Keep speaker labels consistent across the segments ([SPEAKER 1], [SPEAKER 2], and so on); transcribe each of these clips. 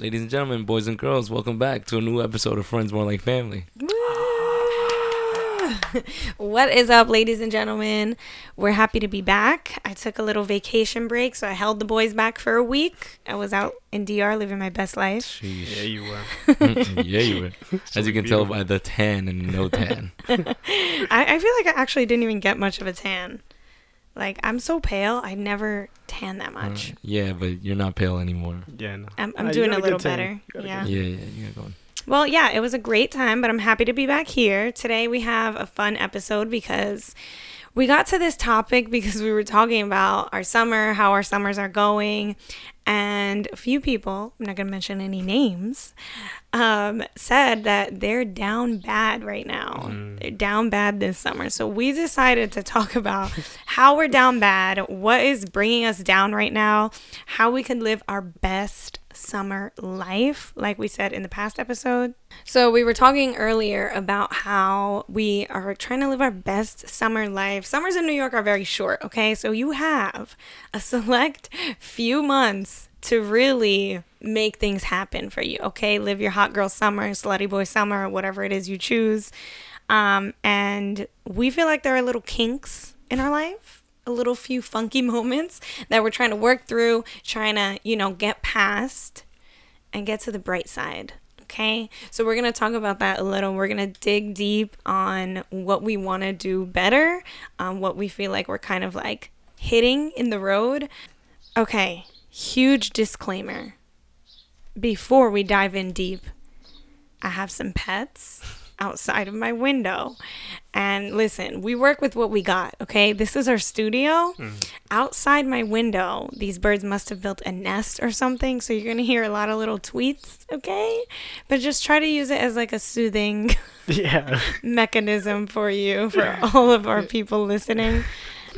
[SPEAKER 1] Ladies and gentlemen, boys and girls, welcome back to a new episode of Friends More Like Family.
[SPEAKER 2] what is up, ladies and gentlemen? We're happy to be back. I took a little vacation break, so I held the boys back for a week. I was out in DR living my best life.
[SPEAKER 3] Yeah, you were.
[SPEAKER 1] yeah, you were. As you can tell by the tan and no tan.
[SPEAKER 2] I, I feel like I actually didn't even get much of a tan. Like, I'm so pale, I never tan that much.
[SPEAKER 1] Uh, yeah, but you're not pale anymore.
[SPEAKER 3] Yeah, no.
[SPEAKER 2] I'm, I'm
[SPEAKER 3] Uh,
[SPEAKER 2] doing a little better.
[SPEAKER 3] You got a
[SPEAKER 2] Yeah.
[SPEAKER 1] Yeah, yeah, you got going.
[SPEAKER 2] Well, yeah, it was a great time, but I'm happy to be back here. Today we have a fun episode because we got to this topic because we were talking about our summer, how our summers are going, and a few people, I'm not going to mention any names, um, said that they're down bad right now. They're down bad this summer. So we decided to talk about how we're down bad, what is bringing us down right now, how we can live our best summer life, like we said in the past episode. So we were talking earlier about how we are trying to live our best summer life. Summers in New York are very short, okay? So you have a select few months to really make things happen for you, okay? Live your hot girl summer, slutty boy summer, whatever it is you choose. Um, and we feel like there are little kinks in our life, a little few funky moments that we're trying to work through, trying to, you know, get past and get to the bright side. Okay, so we're gonna talk about that a little. We're gonna dig deep on what we want to do better, um, what we feel like we're kind of like hitting in the road. Okay, huge disclaimer before we dive in deep. I have some pets outside of my window. And listen, we work with what we got, okay? This is our studio. Mm-hmm. Outside my window, these birds must have built a nest or something. So you're going to hear a lot of little tweets, okay? But just try to use it as like a soothing
[SPEAKER 3] Yeah.
[SPEAKER 2] mechanism for you, for all of our people listening.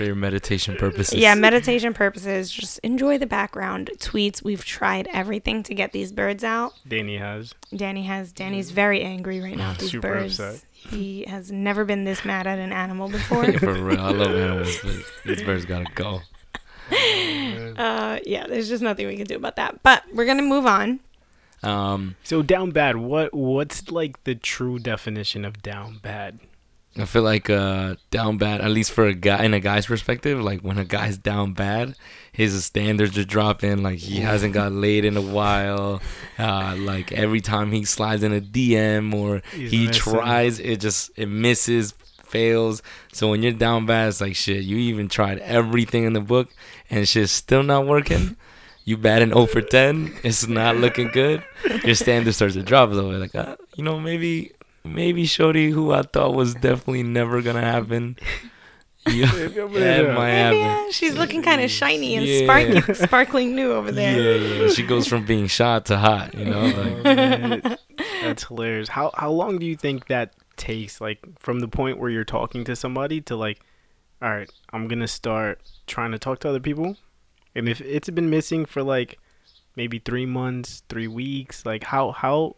[SPEAKER 1] For your meditation purposes.
[SPEAKER 2] Yeah, meditation purposes. Just enjoy the background tweets. We've tried everything to get these birds out.
[SPEAKER 3] Danny has.
[SPEAKER 2] Danny has Danny's very angry right now. These
[SPEAKER 3] Super
[SPEAKER 2] birds.
[SPEAKER 3] upset.
[SPEAKER 2] He has never been this mad at an animal before.
[SPEAKER 1] For real, I love animals, but these birds gotta go.
[SPEAKER 2] uh, yeah, there's just nothing we can do about that. But we're gonna move on.
[SPEAKER 1] Um,
[SPEAKER 3] So down bad. What what's like the true definition of down bad?
[SPEAKER 1] I feel like uh, down bad, at least for a guy in a guy's perspective, like when a guy's down bad, his standards are dropping. Like he hasn't got laid in a while. Uh, like every time he slides in a DM or
[SPEAKER 3] He's
[SPEAKER 1] he
[SPEAKER 3] missing.
[SPEAKER 1] tries, it just it misses, fails. So when you're down bad, it's like shit. You even tried everything in the book and shit's still not working. You batting 0 for 10. It's not looking good. Your standard starts to drop a little bit. Like, uh, you know, maybe, maybe Shorty, who I thought was definitely never gonna happen, you, that might
[SPEAKER 2] Maybe
[SPEAKER 1] happen.
[SPEAKER 2] uh, she's looking kind of shiny and
[SPEAKER 1] Yeah.
[SPEAKER 2] sparkling, sparkling new over there.
[SPEAKER 1] Yeah, yeah. She goes from being shot to hot. You know, like
[SPEAKER 3] Oh. That's hilarious. How how long do you think that takes? Like from the point where you're talking to somebody to like, all right, I'm gonna start trying to talk to other people, and if it's been missing for like maybe three months, three weeks, like how how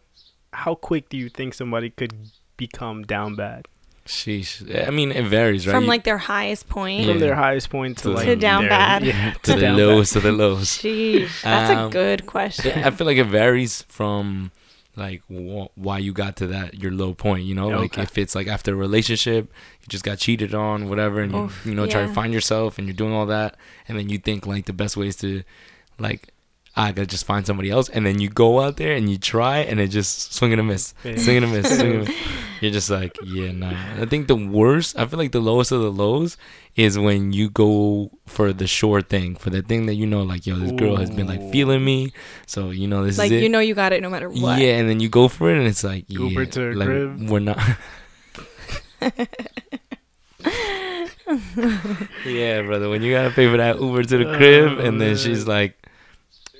[SPEAKER 3] how quick do you think somebody could become down bad
[SPEAKER 1] sheesh. I mean, it varies, right?
[SPEAKER 2] From like their highest point.
[SPEAKER 1] Yeah.
[SPEAKER 3] from their highest point to
[SPEAKER 1] To
[SPEAKER 3] like
[SPEAKER 2] To down
[SPEAKER 3] their-
[SPEAKER 2] bad.
[SPEAKER 3] Yeah,
[SPEAKER 1] to the
[SPEAKER 3] down
[SPEAKER 1] lows, to the lows.
[SPEAKER 2] Sheesh, that's a
[SPEAKER 1] Um,
[SPEAKER 2] good question.
[SPEAKER 1] I feel like it varies from like wh- why you got to that your low point. You know, like if it's like after a relationship, you just got cheated on, whatever, and
[SPEAKER 2] Oof,
[SPEAKER 1] you you know try to find yourself, and you're doing all that, and then you think like the best way is to like. I gotta just find somebody else, and then you go out there and you try, and it just swing and a miss,
[SPEAKER 3] Yeah.
[SPEAKER 1] swing and a miss, swing and a miss. You're just like, yeah, nah. I think the worst, I feel like the lowest of the lows is when you go for the sure thing, for the thing that you know, like, yo, this girl has been like feeling me, so you know this
[SPEAKER 2] like
[SPEAKER 1] is it.
[SPEAKER 2] you know you got it no matter what.
[SPEAKER 1] Yeah, and then you go for it, and it's like,
[SPEAKER 3] Uber
[SPEAKER 1] yeah,
[SPEAKER 3] to
[SPEAKER 1] like
[SPEAKER 3] crib.
[SPEAKER 1] we're not. yeah, brother. When you gotta pay for that Uber to the oh, crib, and then she's like,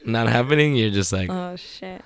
[SPEAKER 1] not happening. You're just like,
[SPEAKER 2] Oh shit.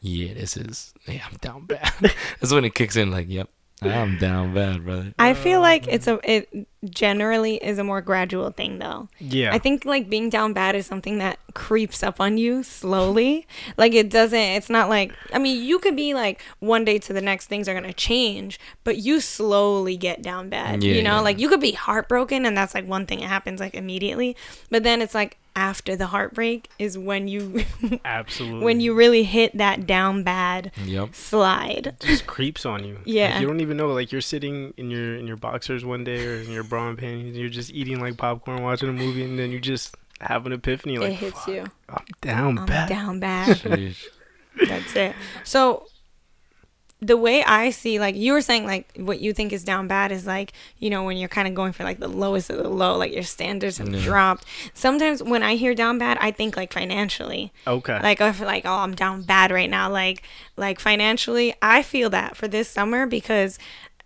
[SPEAKER 1] yeah, this is. Yeah, I'm down bad. That's when it kicks in. Like, yep, I'm down bad, brother.
[SPEAKER 2] I feel like it's a it generally is a more gradual thing though.
[SPEAKER 3] Yeah.
[SPEAKER 2] I think like being down bad is something that creeps up on you slowly. like it doesn't it's not like I mean you could be like one day to the next things are going to change, but you slowly get down bad.
[SPEAKER 1] Yeah,
[SPEAKER 2] you know,
[SPEAKER 1] yeah.
[SPEAKER 2] like you could be heartbroken and that's like one thing that happens like immediately, but then it's like after the heartbreak is when you
[SPEAKER 3] Absolutely.
[SPEAKER 2] when you really hit that down bad
[SPEAKER 1] Yep.
[SPEAKER 2] slide.
[SPEAKER 3] It just creeps on you.
[SPEAKER 2] Yeah.
[SPEAKER 3] Like, you don't even know. Like you're sitting in your in your boxers one day or in your bra and panties, and you're just eating like popcorn, watching a movie, and then you just have an epiphany. Like
[SPEAKER 2] it hits you.
[SPEAKER 3] I'm down
[SPEAKER 2] I'm
[SPEAKER 3] bad.
[SPEAKER 2] down bad. That's it. So the way I see like you were saying like what you think is down bad is like, you know, when you're kind of going for like the lowest of the low, like your standards have
[SPEAKER 1] Yeah.
[SPEAKER 2] dropped. Sometimes when I hear down bad, I think like financially.
[SPEAKER 3] Okay.
[SPEAKER 2] Like if like oh I'm down bad right now, like like financially, I feel that for this summer because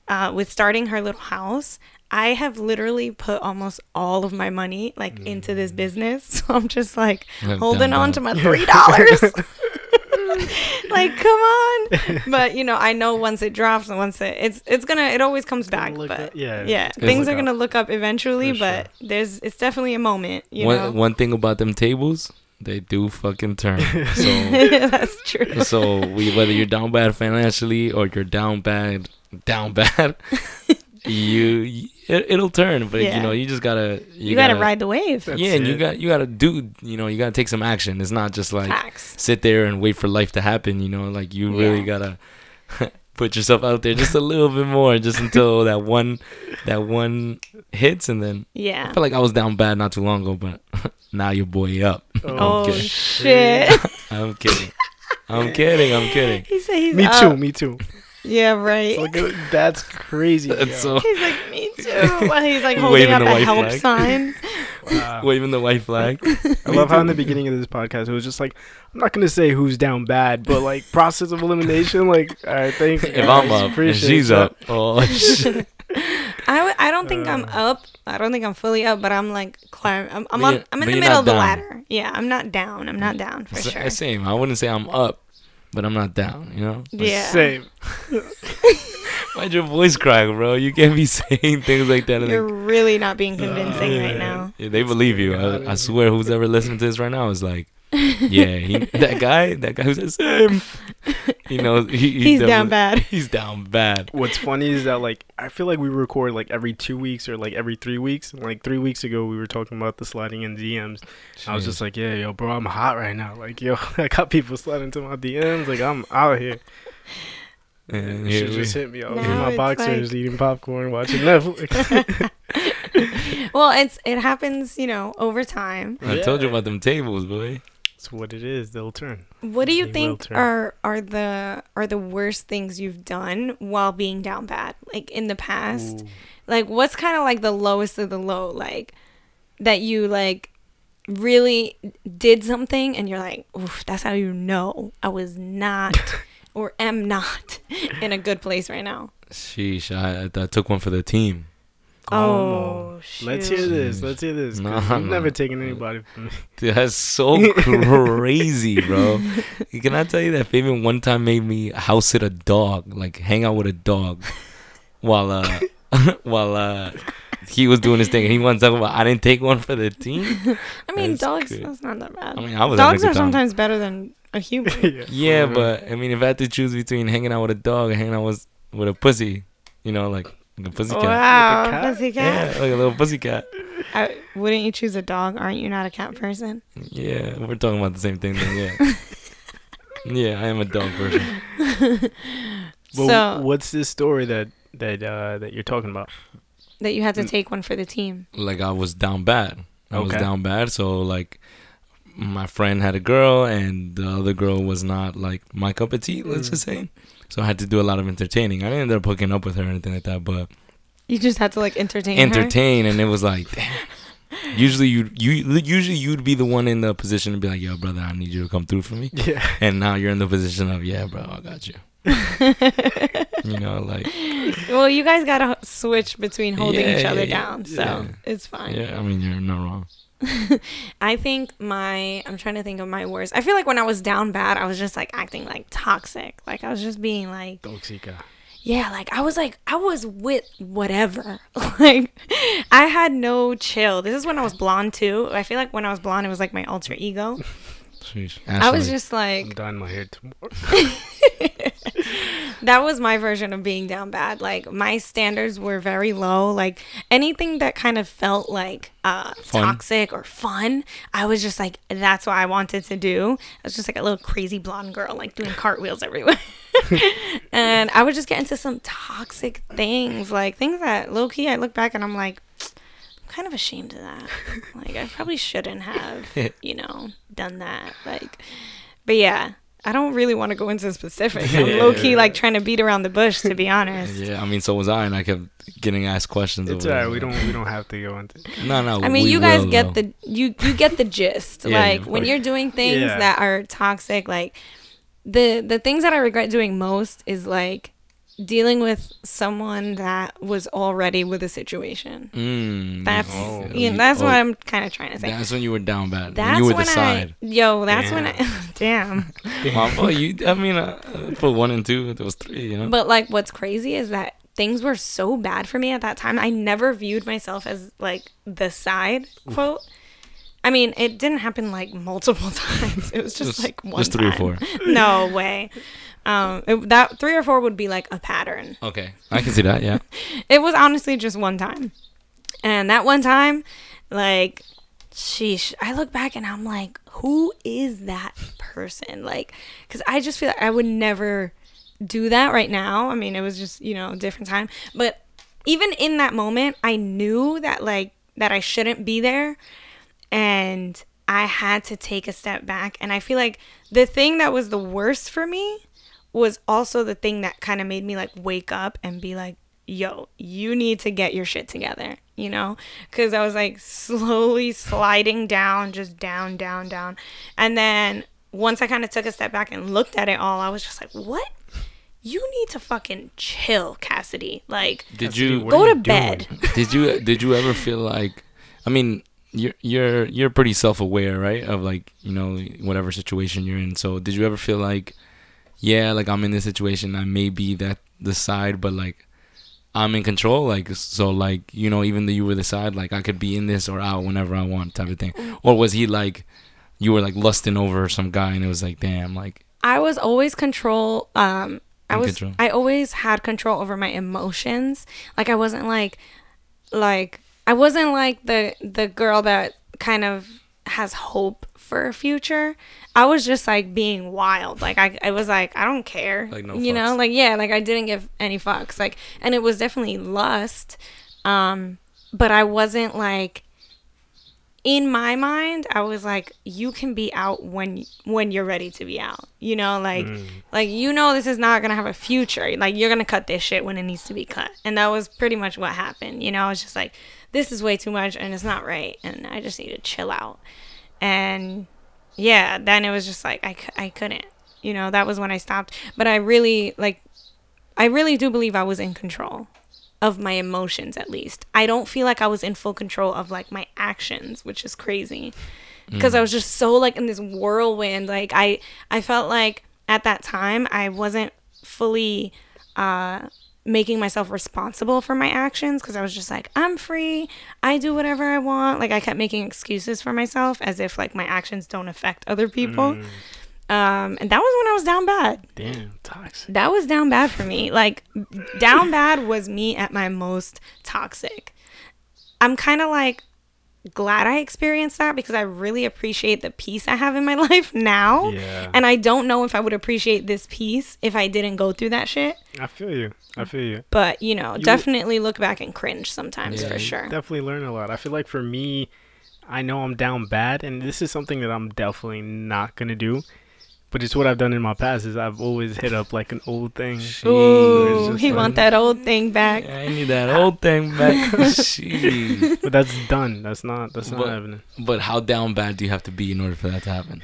[SPEAKER 2] uh, with starting her little house, I have literally put almost all of my money like into this business. So I'm just like
[SPEAKER 1] Yeah,
[SPEAKER 2] holding on to my three dollars. like come on. But you know, I know once it drops and once it it's it's gonna it always comes back. But
[SPEAKER 3] up- yeah,
[SPEAKER 2] yeah, things
[SPEAKER 3] look
[SPEAKER 2] are gonna
[SPEAKER 3] up.
[SPEAKER 2] look up eventually,
[SPEAKER 3] For
[SPEAKER 2] but there's it's definitely a moment, you
[SPEAKER 1] one
[SPEAKER 2] know.
[SPEAKER 1] one thing about them tables, they do fucking turn. So
[SPEAKER 2] That's true.
[SPEAKER 1] so we whether you're down bad financially or you're down bad down bad, you it, it'll turn. But
[SPEAKER 2] Yeah.
[SPEAKER 1] you know you just gotta you,
[SPEAKER 2] You, gotta, ride the wave.
[SPEAKER 3] That's
[SPEAKER 1] yeah, and you got you gotta do you know you gotta take some action. It's not just like
[SPEAKER 2] Facts.
[SPEAKER 1] sit there and wait for life to happen. You know, like you really
[SPEAKER 2] Yeah.
[SPEAKER 1] gotta put yourself out there just a little bit more, just until that one that one hits, and then
[SPEAKER 2] Yeah.
[SPEAKER 1] I feel like I was down bad not too long ago, but now your boy up.
[SPEAKER 2] Oh, oh
[SPEAKER 1] Okay.
[SPEAKER 2] shit.
[SPEAKER 1] I'm kidding. I'm kidding. I'm kidding.
[SPEAKER 2] he said he's
[SPEAKER 3] Me
[SPEAKER 2] up.
[SPEAKER 3] too. Me too.
[SPEAKER 2] Yeah, right.
[SPEAKER 3] Look at that's crazy.
[SPEAKER 1] That's so
[SPEAKER 2] He's like, me too. While he's like holding
[SPEAKER 1] Waving
[SPEAKER 2] up
[SPEAKER 1] the
[SPEAKER 2] a
[SPEAKER 1] white
[SPEAKER 2] help
[SPEAKER 1] flag.
[SPEAKER 2] sign.
[SPEAKER 3] Wow.
[SPEAKER 1] waving the white flag.
[SPEAKER 3] I love how in the beginning of this podcast it was just like I'm not gonna say who's down bad, but like process of elimination. Like, all right, thanks.
[SPEAKER 1] If
[SPEAKER 3] guys,
[SPEAKER 1] I'm up and she's
[SPEAKER 3] that.
[SPEAKER 1] up, oh shit.
[SPEAKER 2] I, w- I don't think I'm
[SPEAKER 3] Uh.
[SPEAKER 2] up. I don't think I'm fully up, but I'm like climb. I'm I'm,
[SPEAKER 1] But
[SPEAKER 2] on, I'm in the middle of the
[SPEAKER 1] down.
[SPEAKER 2] ladder. Yeah, I'm not down. I'm not down for
[SPEAKER 1] S-
[SPEAKER 2] sure.
[SPEAKER 1] Same. I wouldn't say I'm up, but I'm not down. You know.
[SPEAKER 2] Yeah.
[SPEAKER 3] Same.
[SPEAKER 1] Why'd your voice crack, bro? You can't be saying things like that.
[SPEAKER 2] You're
[SPEAKER 1] like,
[SPEAKER 2] really not being convincing
[SPEAKER 3] Uh,
[SPEAKER 2] right now.
[SPEAKER 1] yeah, they believe you. I, I swear, who's ever listening to this right now is like, yeah, he, that guy, that guy who says same. You know, he, he
[SPEAKER 2] He's down bad.
[SPEAKER 1] He's down bad.
[SPEAKER 3] What's funny is that like I feel like we record like every two weeks or like every three weeks. And, like three weeks ago, we were talking about the sliding in DMs. I was just like, yeah, yo, bro, I'm hot right now. Like, yo, I got people sliding to my DMs. Like, I'm out here.
[SPEAKER 1] and
[SPEAKER 3] You
[SPEAKER 1] here
[SPEAKER 3] should
[SPEAKER 1] we-
[SPEAKER 3] just hit me. I was in my boxers,
[SPEAKER 2] like-
[SPEAKER 3] eating popcorn, watching Netflix.
[SPEAKER 2] Well, it's it happens, you know, over time.
[SPEAKER 1] I told you about them tables, boy.
[SPEAKER 3] It's what it is. They'll turn.
[SPEAKER 2] What do you
[SPEAKER 3] They
[SPEAKER 2] think are are the are the worst things you've done while being down bad? Like in the past?
[SPEAKER 3] Ooh.
[SPEAKER 2] Like what's kind of like the lowest of the low like that you like really did something and you're like, "Oof, that's how you know I was not or am not in a good place right now."
[SPEAKER 1] Sheesh, I, I took one for the team.
[SPEAKER 2] Oh,
[SPEAKER 3] Let's hear this. Let's hear this.
[SPEAKER 1] No,
[SPEAKER 3] You've
[SPEAKER 1] no.
[SPEAKER 3] never taken anybody from me.
[SPEAKER 1] Dude, that's so crazy, bro. Can I tell you that Fabian one time made me house sit a dog, like hang out with a dog, while uh, while uh, he was doing his thing, and he wants to talk about I didn't take one for the team.
[SPEAKER 2] I mean,
[SPEAKER 1] That's
[SPEAKER 2] dogs
[SPEAKER 1] good.
[SPEAKER 2] that's not that bad.
[SPEAKER 1] I mean, I was
[SPEAKER 2] Dogs are
[SPEAKER 1] time.
[SPEAKER 2] sometimes better than a human.
[SPEAKER 3] yeah,
[SPEAKER 1] Yeah,
[SPEAKER 3] for real.
[SPEAKER 1] but I mean, if I had to choose between hanging out with a dog and hanging out with with a pussy, you know, like, like a pussycat.
[SPEAKER 2] Wow,
[SPEAKER 3] Like a cat?
[SPEAKER 2] pussycat.
[SPEAKER 1] Yeah, like a little pussycat.
[SPEAKER 2] I, wouldn't you choose a dog? Aren't you not a cat person?
[SPEAKER 1] Yeah, we're talking about the same thing then, yeah. yeah, I am a dog person.
[SPEAKER 3] Well,
[SPEAKER 2] so
[SPEAKER 3] what's this story that that uh, that you're talking about?
[SPEAKER 2] that you had to take one for the team.
[SPEAKER 1] Like I was down bad. I was down bad, so like my friend had a girl and the other girl was not like my cup of tea, let's
[SPEAKER 3] Mm.
[SPEAKER 1] just say. So I had to do a lot of entertaining. I didn't end up hooking up with her or anything like that, but
[SPEAKER 2] You just had to like entertain her.
[SPEAKER 1] entertain and it was like damn. Usually you you usually you'd be the one in the position to be like, "Yo, brother, I need you to come through for me."
[SPEAKER 3] Yeah.
[SPEAKER 1] And now you're in the position of, "Yeah, bro, I got you." you know, like
[SPEAKER 2] well, you guys gotta switch between holding
[SPEAKER 1] Yeah,
[SPEAKER 2] each other
[SPEAKER 1] yeah,
[SPEAKER 2] down, so
[SPEAKER 1] yeah.
[SPEAKER 2] it's fine.
[SPEAKER 1] yeah, I mean, you're not wrong.
[SPEAKER 2] I think my I'm trying to think of my worst. I feel like when I was down bad, I was just like acting like toxic. Like I was just being like,
[SPEAKER 3] Toxica.
[SPEAKER 2] yeah, like I was like I was with whatever. like I had no chill. This is when I was blonde too. I feel like when I was blonde, it was like my alter ego.
[SPEAKER 1] Sheesh.
[SPEAKER 2] I was just
[SPEAKER 3] I'm
[SPEAKER 2] like,
[SPEAKER 3] dyeing my hair tomorrow.
[SPEAKER 2] that was my version of being down bad. Like my standards were very low. Like anything that kind of felt like uh, toxic or fun, I was just like, that's what I wanted to do. I was just like a little crazy blonde girl, like doing cartwheels everywhere. and I would just get into some toxic things, like things that low key I look back and I'm like, I'm kind of ashamed of that. Like I probably shouldn't have, you know, done that. Like, but yeah. I don't really want to go into specifics. I'm low key like trying to beat around the bush, to be honest.
[SPEAKER 1] Yeah, I mean, so was I, and I kept getting asked questions.
[SPEAKER 3] It's
[SPEAKER 1] over
[SPEAKER 3] alright. We don't we don't have to go into.
[SPEAKER 1] No, no.
[SPEAKER 2] I mean,
[SPEAKER 1] we
[SPEAKER 2] you guys
[SPEAKER 1] will,
[SPEAKER 2] get
[SPEAKER 1] though.
[SPEAKER 2] the you you get the gist.
[SPEAKER 1] Yeah,
[SPEAKER 2] like
[SPEAKER 1] of
[SPEAKER 2] when you're doing things
[SPEAKER 3] Yeah.
[SPEAKER 2] that are toxic, like the the things that I regret doing most is like dealing with someone that was already with a situation.
[SPEAKER 1] Mm,
[SPEAKER 2] That's
[SPEAKER 3] Oh.
[SPEAKER 2] you know, that's
[SPEAKER 1] oh,
[SPEAKER 2] what I'm kind of trying to say.
[SPEAKER 1] That's when you were down bad.
[SPEAKER 2] That's
[SPEAKER 1] when you were
[SPEAKER 2] when
[SPEAKER 1] the side.
[SPEAKER 2] I yo. That's when I damn.
[SPEAKER 1] My fault. You, I mean, uh, for one and two, there was three. You know.
[SPEAKER 2] But like, what's crazy is that things were so bad for me at that time. I never viewed myself as like the side quote. I mean, it didn't happen like multiple times. It was just,
[SPEAKER 1] Just-
[SPEAKER 2] like one
[SPEAKER 1] just three or four.
[SPEAKER 2] no way. Um, it, that three or four would be like a pattern.
[SPEAKER 1] okay, I can see that. Yeah.
[SPEAKER 2] It was honestly just one time, and that one time, like, sheesh. I look back and I'm like, who is that person? Like, because I just feel like I would never do that right now. I mean, it was just you know a different time, but even in that moment, I knew that like that I shouldn't be there, and I had to take a step back. And I feel like the thing that was the worst for me was also the thing that kind of made me like wake up and be like, yo, you need to get your shit together, you know? Because I was like slowly sliding down, just down, down, down. And then once I kind of took a step back and looked at it all, I was just like, what? You need to fucking chill, Cassidy. Like,
[SPEAKER 1] Did you
[SPEAKER 2] go
[SPEAKER 3] are
[SPEAKER 2] to
[SPEAKER 3] you
[SPEAKER 2] bed.
[SPEAKER 1] did you did you ever feel like? I mean, you're you're you're pretty self aware, right? Of like you know whatever situation you're in. So did you ever feel like, yeah, like I'm in this situation. I may be that the side, but like I'm in control. Like so, like you know, even though you were the side, like I could be in this or out whenever I want, type of thing. Or was he like, you were like lusting over some guy, and it was like, damn, like
[SPEAKER 2] I was always control. Um, I was.
[SPEAKER 1] control.
[SPEAKER 2] I always had control over my emotions. Like I wasn't like, like I wasn't like the the girl that kind of has hope for a future. I was just like being wild. Like I, I was like I don't care.
[SPEAKER 1] Like, no
[SPEAKER 2] you know, like yeah, like I didn't give any fucks. Like and it was definitely lust. Um, but I wasn't like in my mind i was like you can be out when when you're ready to be out you know like mm. like you know this is not gonna have a future. Like you're gonna cut this shit when it needs to be cut. And that was pretty much what happened you know i was just like this is way too much and it's not right. And i just need to chill out. And yeah then it was just like i, I couldn't you know that was when i stopped. But i really like i really do believe i was in control of my emotions at least. I don't feel like I was in full control of like my actions, which is crazy. Because I was just so like in this whirlwind. Like I I felt like at that time I wasn't fully uh making myself responsible for my actions because I was just like, I'm free. I do whatever I want. Like I kept making excuses for myself as if like my actions don't affect other people. Um and that was when I was down bad
[SPEAKER 3] Damn, toxic.
[SPEAKER 2] that was down bad for me. Like down bad was me at my most toxic. I'm kind of like glad I experienced that because I really appreciate the peace I have in my life now.
[SPEAKER 3] Yeah.
[SPEAKER 2] And I don't know if I would appreciate this peace if I didn't go through that shit.
[SPEAKER 3] I feel you. I feel you.
[SPEAKER 2] But, you know,
[SPEAKER 3] You-
[SPEAKER 2] definitely look back and cringe sometimes
[SPEAKER 1] Yeah,
[SPEAKER 2] for sure.
[SPEAKER 3] Definitely learn a lot. I feel like for me, I know I'm down bad, and this is something that I'm definitely not gonna do. But it's what I've done in my past. Is I've always hit up like an old thing.
[SPEAKER 2] Ooh, he
[SPEAKER 3] like-
[SPEAKER 2] want that old thing back.
[SPEAKER 1] Yeah, I need that old thing back.
[SPEAKER 3] But that's done. That's not. That's not
[SPEAKER 1] But-
[SPEAKER 3] happening
[SPEAKER 1] But how down bad do you have to be in order for that to happen?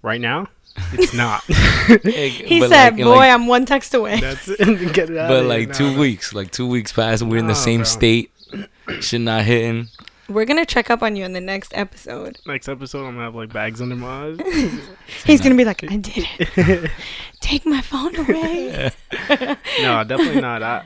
[SPEAKER 3] right now. It's not.
[SPEAKER 2] He
[SPEAKER 1] But
[SPEAKER 2] said,
[SPEAKER 1] like,
[SPEAKER 2] "Boy,
[SPEAKER 1] like-
[SPEAKER 2] I'm one text away."
[SPEAKER 3] that's it. Get it out
[SPEAKER 1] but
[SPEAKER 3] of here.
[SPEAKER 1] like
[SPEAKER 3] Nah,
[SPEAKER 1] two
[SPEAKER 3] nah.
[SPEAKER 1] weeks, like two weeks past, we're in the same
[SPEAKER 3] bro.
[SPEAKER 1] state. Shit not hitting.
[SPEAKER 2] We're gonna check up on you in the next episode.
[SPEAKER 3] Next episode, I'm gonna have like bags under my eyes.
[SPEAKER 2] He's gonna be like, "I did it. Take my phone away."
[SPEAKER 3] no, definitely not. I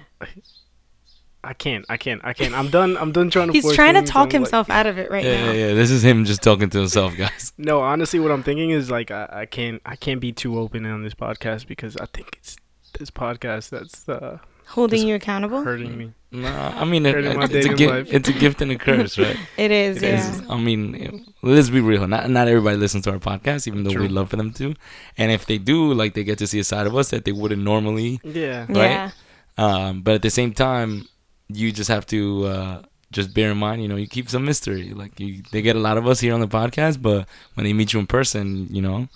[SPEAKER 3] I can't. I can't. I can't. I'm done. I'm done trying to.
[SPEAKER 2] He's
[SPEAKER 3] force
[SPEAKER 2] trying to talk
[SPEAKER 3] I'm like-
[SPEAKER 2] himself out of it right
[SPEAKER 1] yeah,
[SPEAKER 2] now.
[SPEAKER 1] yeah, yeah. This is him just talking to himself, guys.
[SPEAKER 3] No, honestly, what I'm thinking is like I, I can't. I can't be too open on this podcast because I think it's this podcast that's uh,
[SPEAKER 2] Holding you accountable.
[SPEAKER 3] hurting me.
[SPEAKER 1] Nah, I mean, it,
[SPEAKER 3] Hurting
[SPEAKER 1] it's, a gift, it's a gift and a curse, right?
[SPEAKER 2] It is,
[SPEAKER 3] It
[SPEAKER 2] yeah.
[SPEAKER 3] is.
[SPEAKER 1] I mean, let's be real. Not not everybody listens to our podcast, even though
[SPEAKER 3] True.
[SPEAKER 1] we'd love for them to. And if they do, like, they get to see a side of us that they wouldn't normally.
[SPEAKER 3] Yeah.
[SPEAKER 2] Yeah.
[SPEAKER 1] Um, but at the same time, you just have to uh, just bear in mind, you know, you keep some mystery. Like, you, they get a lot of us here on the podcast, but when they meet you in person, you know,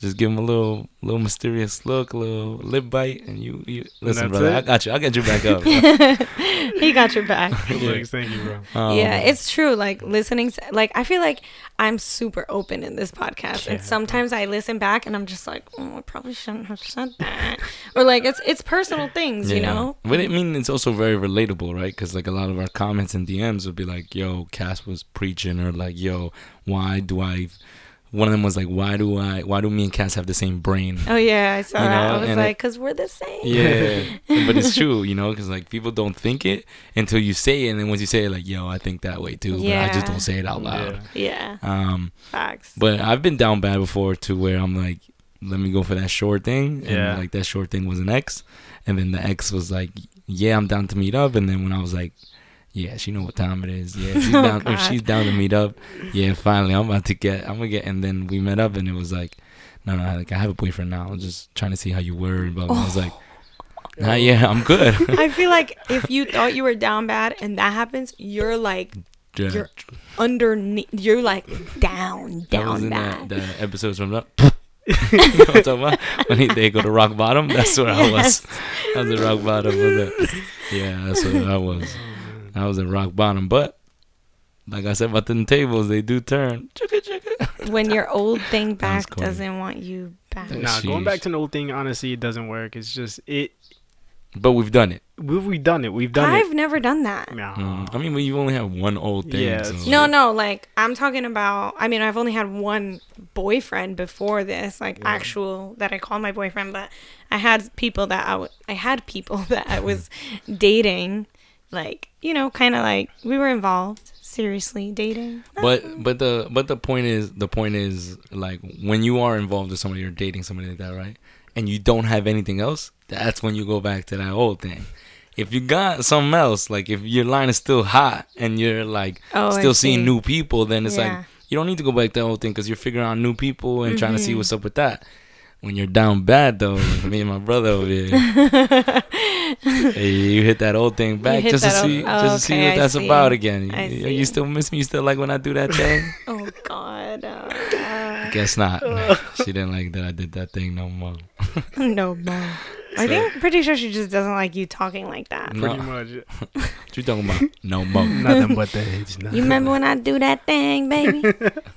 [SPEAKER 1] just give him a little, little mysterious look, a little lip bite, and you, you listen,
[SPEAKER 3] That's
[SPEAKER 1] brother.
[SPEAKER 3] it?
[SPEAKER 1] I got you. I got get you back up.
[SPEAKER 2] he got your back.
[SPEAKER 3] Thanks, thank you, bro.
[SPEAKER 1] Um,
[SPEAKER 2] yeah, it's true. Like listening, to, like I feel like I'm super open in this podcast,
[SPEAKER 3] Yeah,
[SPEAKER 2] and sometimes I listen back and I'm just like, oh, I probably shouldn't have said that, or like it's it's personal things, you know.
[SPEAKER 1] But I mean, it's also very relatable, right? Because like a lot of our comments and DMs would be like, "Yo, Cass was preaching," or like, "Yo, why do I?" One of them was like, "Why do I? Why do me and Cass have the same brain?"
[SPEAKER 2] Oh yeah, I saw
[SPEAKER 1] You
[SPEAKER 2] that.
[SPEAKER 1] know,
[SPEAKER 2] I was
[SPEAKER 1] and
[SPEAKER 2] like, because we're the same.
[SPEAKER 1] Yeah, but it's true, you know, because like people don't think it until you say it, and then once you say it, like, "Yo, I think that way too," but I just don't say it out loud.
[SPEAKER 3] Yeah.
[SPEAKER 2] Yeah,
[SPEAKER 1] Um,
[SPEAKER 2] facts.
[SPEAKER 1] but I've been down bad before to where I'm like, let me go for that short thing. And
[SPEAKER 3] Yeah.
[SPEAKER 1] like that short thing was an X, And then the X was like, yeah, I'm down to meet up. And then when I was like, yeah, she know what time it is. Yeah, she's
[SPEAKER 2] Oh.
[SPEAKER 1] If she's down to meet up, yeah, finally, I'm about to get. I'm gonna get. And then we met up, and it was like, no, no, like I have a boyfriend now. I'm just trying to see how you were. But I was like, oh. nah, yeah, I'm good.
[SPEAKER 2] I feel like if you thought you were down bad and that happens, you're like
[SPEAKER 1] Yeah.
[SPEAKER 2] You're underneath. You're like down,
[SPEAKER 1] that
[SPEAKER 2] down
[SPEAKER 1] in
[SPEAKER 2] bad.
[SPEAKER 1] that, the episodes from the. you know what I'm talking about? When they go to rock bottom, that's where I was.
[SPEAKER 2] Yes.
[SPEAKER 1] I was at rock bottom. Yeah, that's what I was. I was at rock bottom, but like I said about the tables, they do turn. Chugga, chugga.
[SPEAKER 2] when your old thing back doesn't want you back.
[SPEAKER 3] Nah, going back to an old thing, honestly, it doesn't work. It's just it.
[SPEAKER 1] But we've done it.
[SPEAKER 3] We've, we've done it. We've done
[SPEAKER 2] I've
[SPEAKER 3] it.
[SPEAKER 2] never done that.
[SPEAKER 3] Nah.
[SPEAKER 1] Mm, I mean, when you only have one old thing.
[SPEAKER 3] Yeah,
[SPEAKER 1] so-
[SPEAKER 3] it's-
[SPEAKER 2] No, no, like I'm talking about. I mean, I've only had one boyfriend before this, like actual that I call my boyfriend. But I had people that I w- I had people that I was dating, like you know, kind of like we were involved, seriously dating.
[SPEAKER 1] But but the but the point is the point is like when you are involved with somebody or dating somebody like that, right? And you don't have anything else, that's when you go back to that old thing. If you got something else, like if your line is still hot and you're like
[SPEAKER 2] Oh,
[SPEAKER 1] still seeing new people, then it's
[SPEAKER 2] Yeah. Mm-hmm.
[SPEAKER 1] like you don't need to go back to that old thing because you're figuring out new people and trying to see what's up with that. When you're down bad though, me and my brother over here, hey, you hit that old thing back just to
[SPEAKER 2] old-
[SPEAKER 1] see,
[SPEAKER 2] oh,
[SPEAKER 1] just to see what
[SPEAKER 2] I
[SPEAKER 1] that's
[SPEAKER 2] see.
[SPEAKER 1] about again. You, you still miss me? You still like when I do that thing?
[SPEAKER 2] Oh God, uh,
[SPEAKER 1] Guess not. she didn't like that I did that thing no more.
[SPEAKER 2] no, no. I think pretty sure she just doesn't like you talking like that.
[SPEAKER 1] No.
[SPEAKER 3] Pretty much.
[SPEAKER 1] What you talking about? No more.
[SPEAKER 3] Nothing but the age.
[SPEAKER 2] You remember when I do that thing, baby?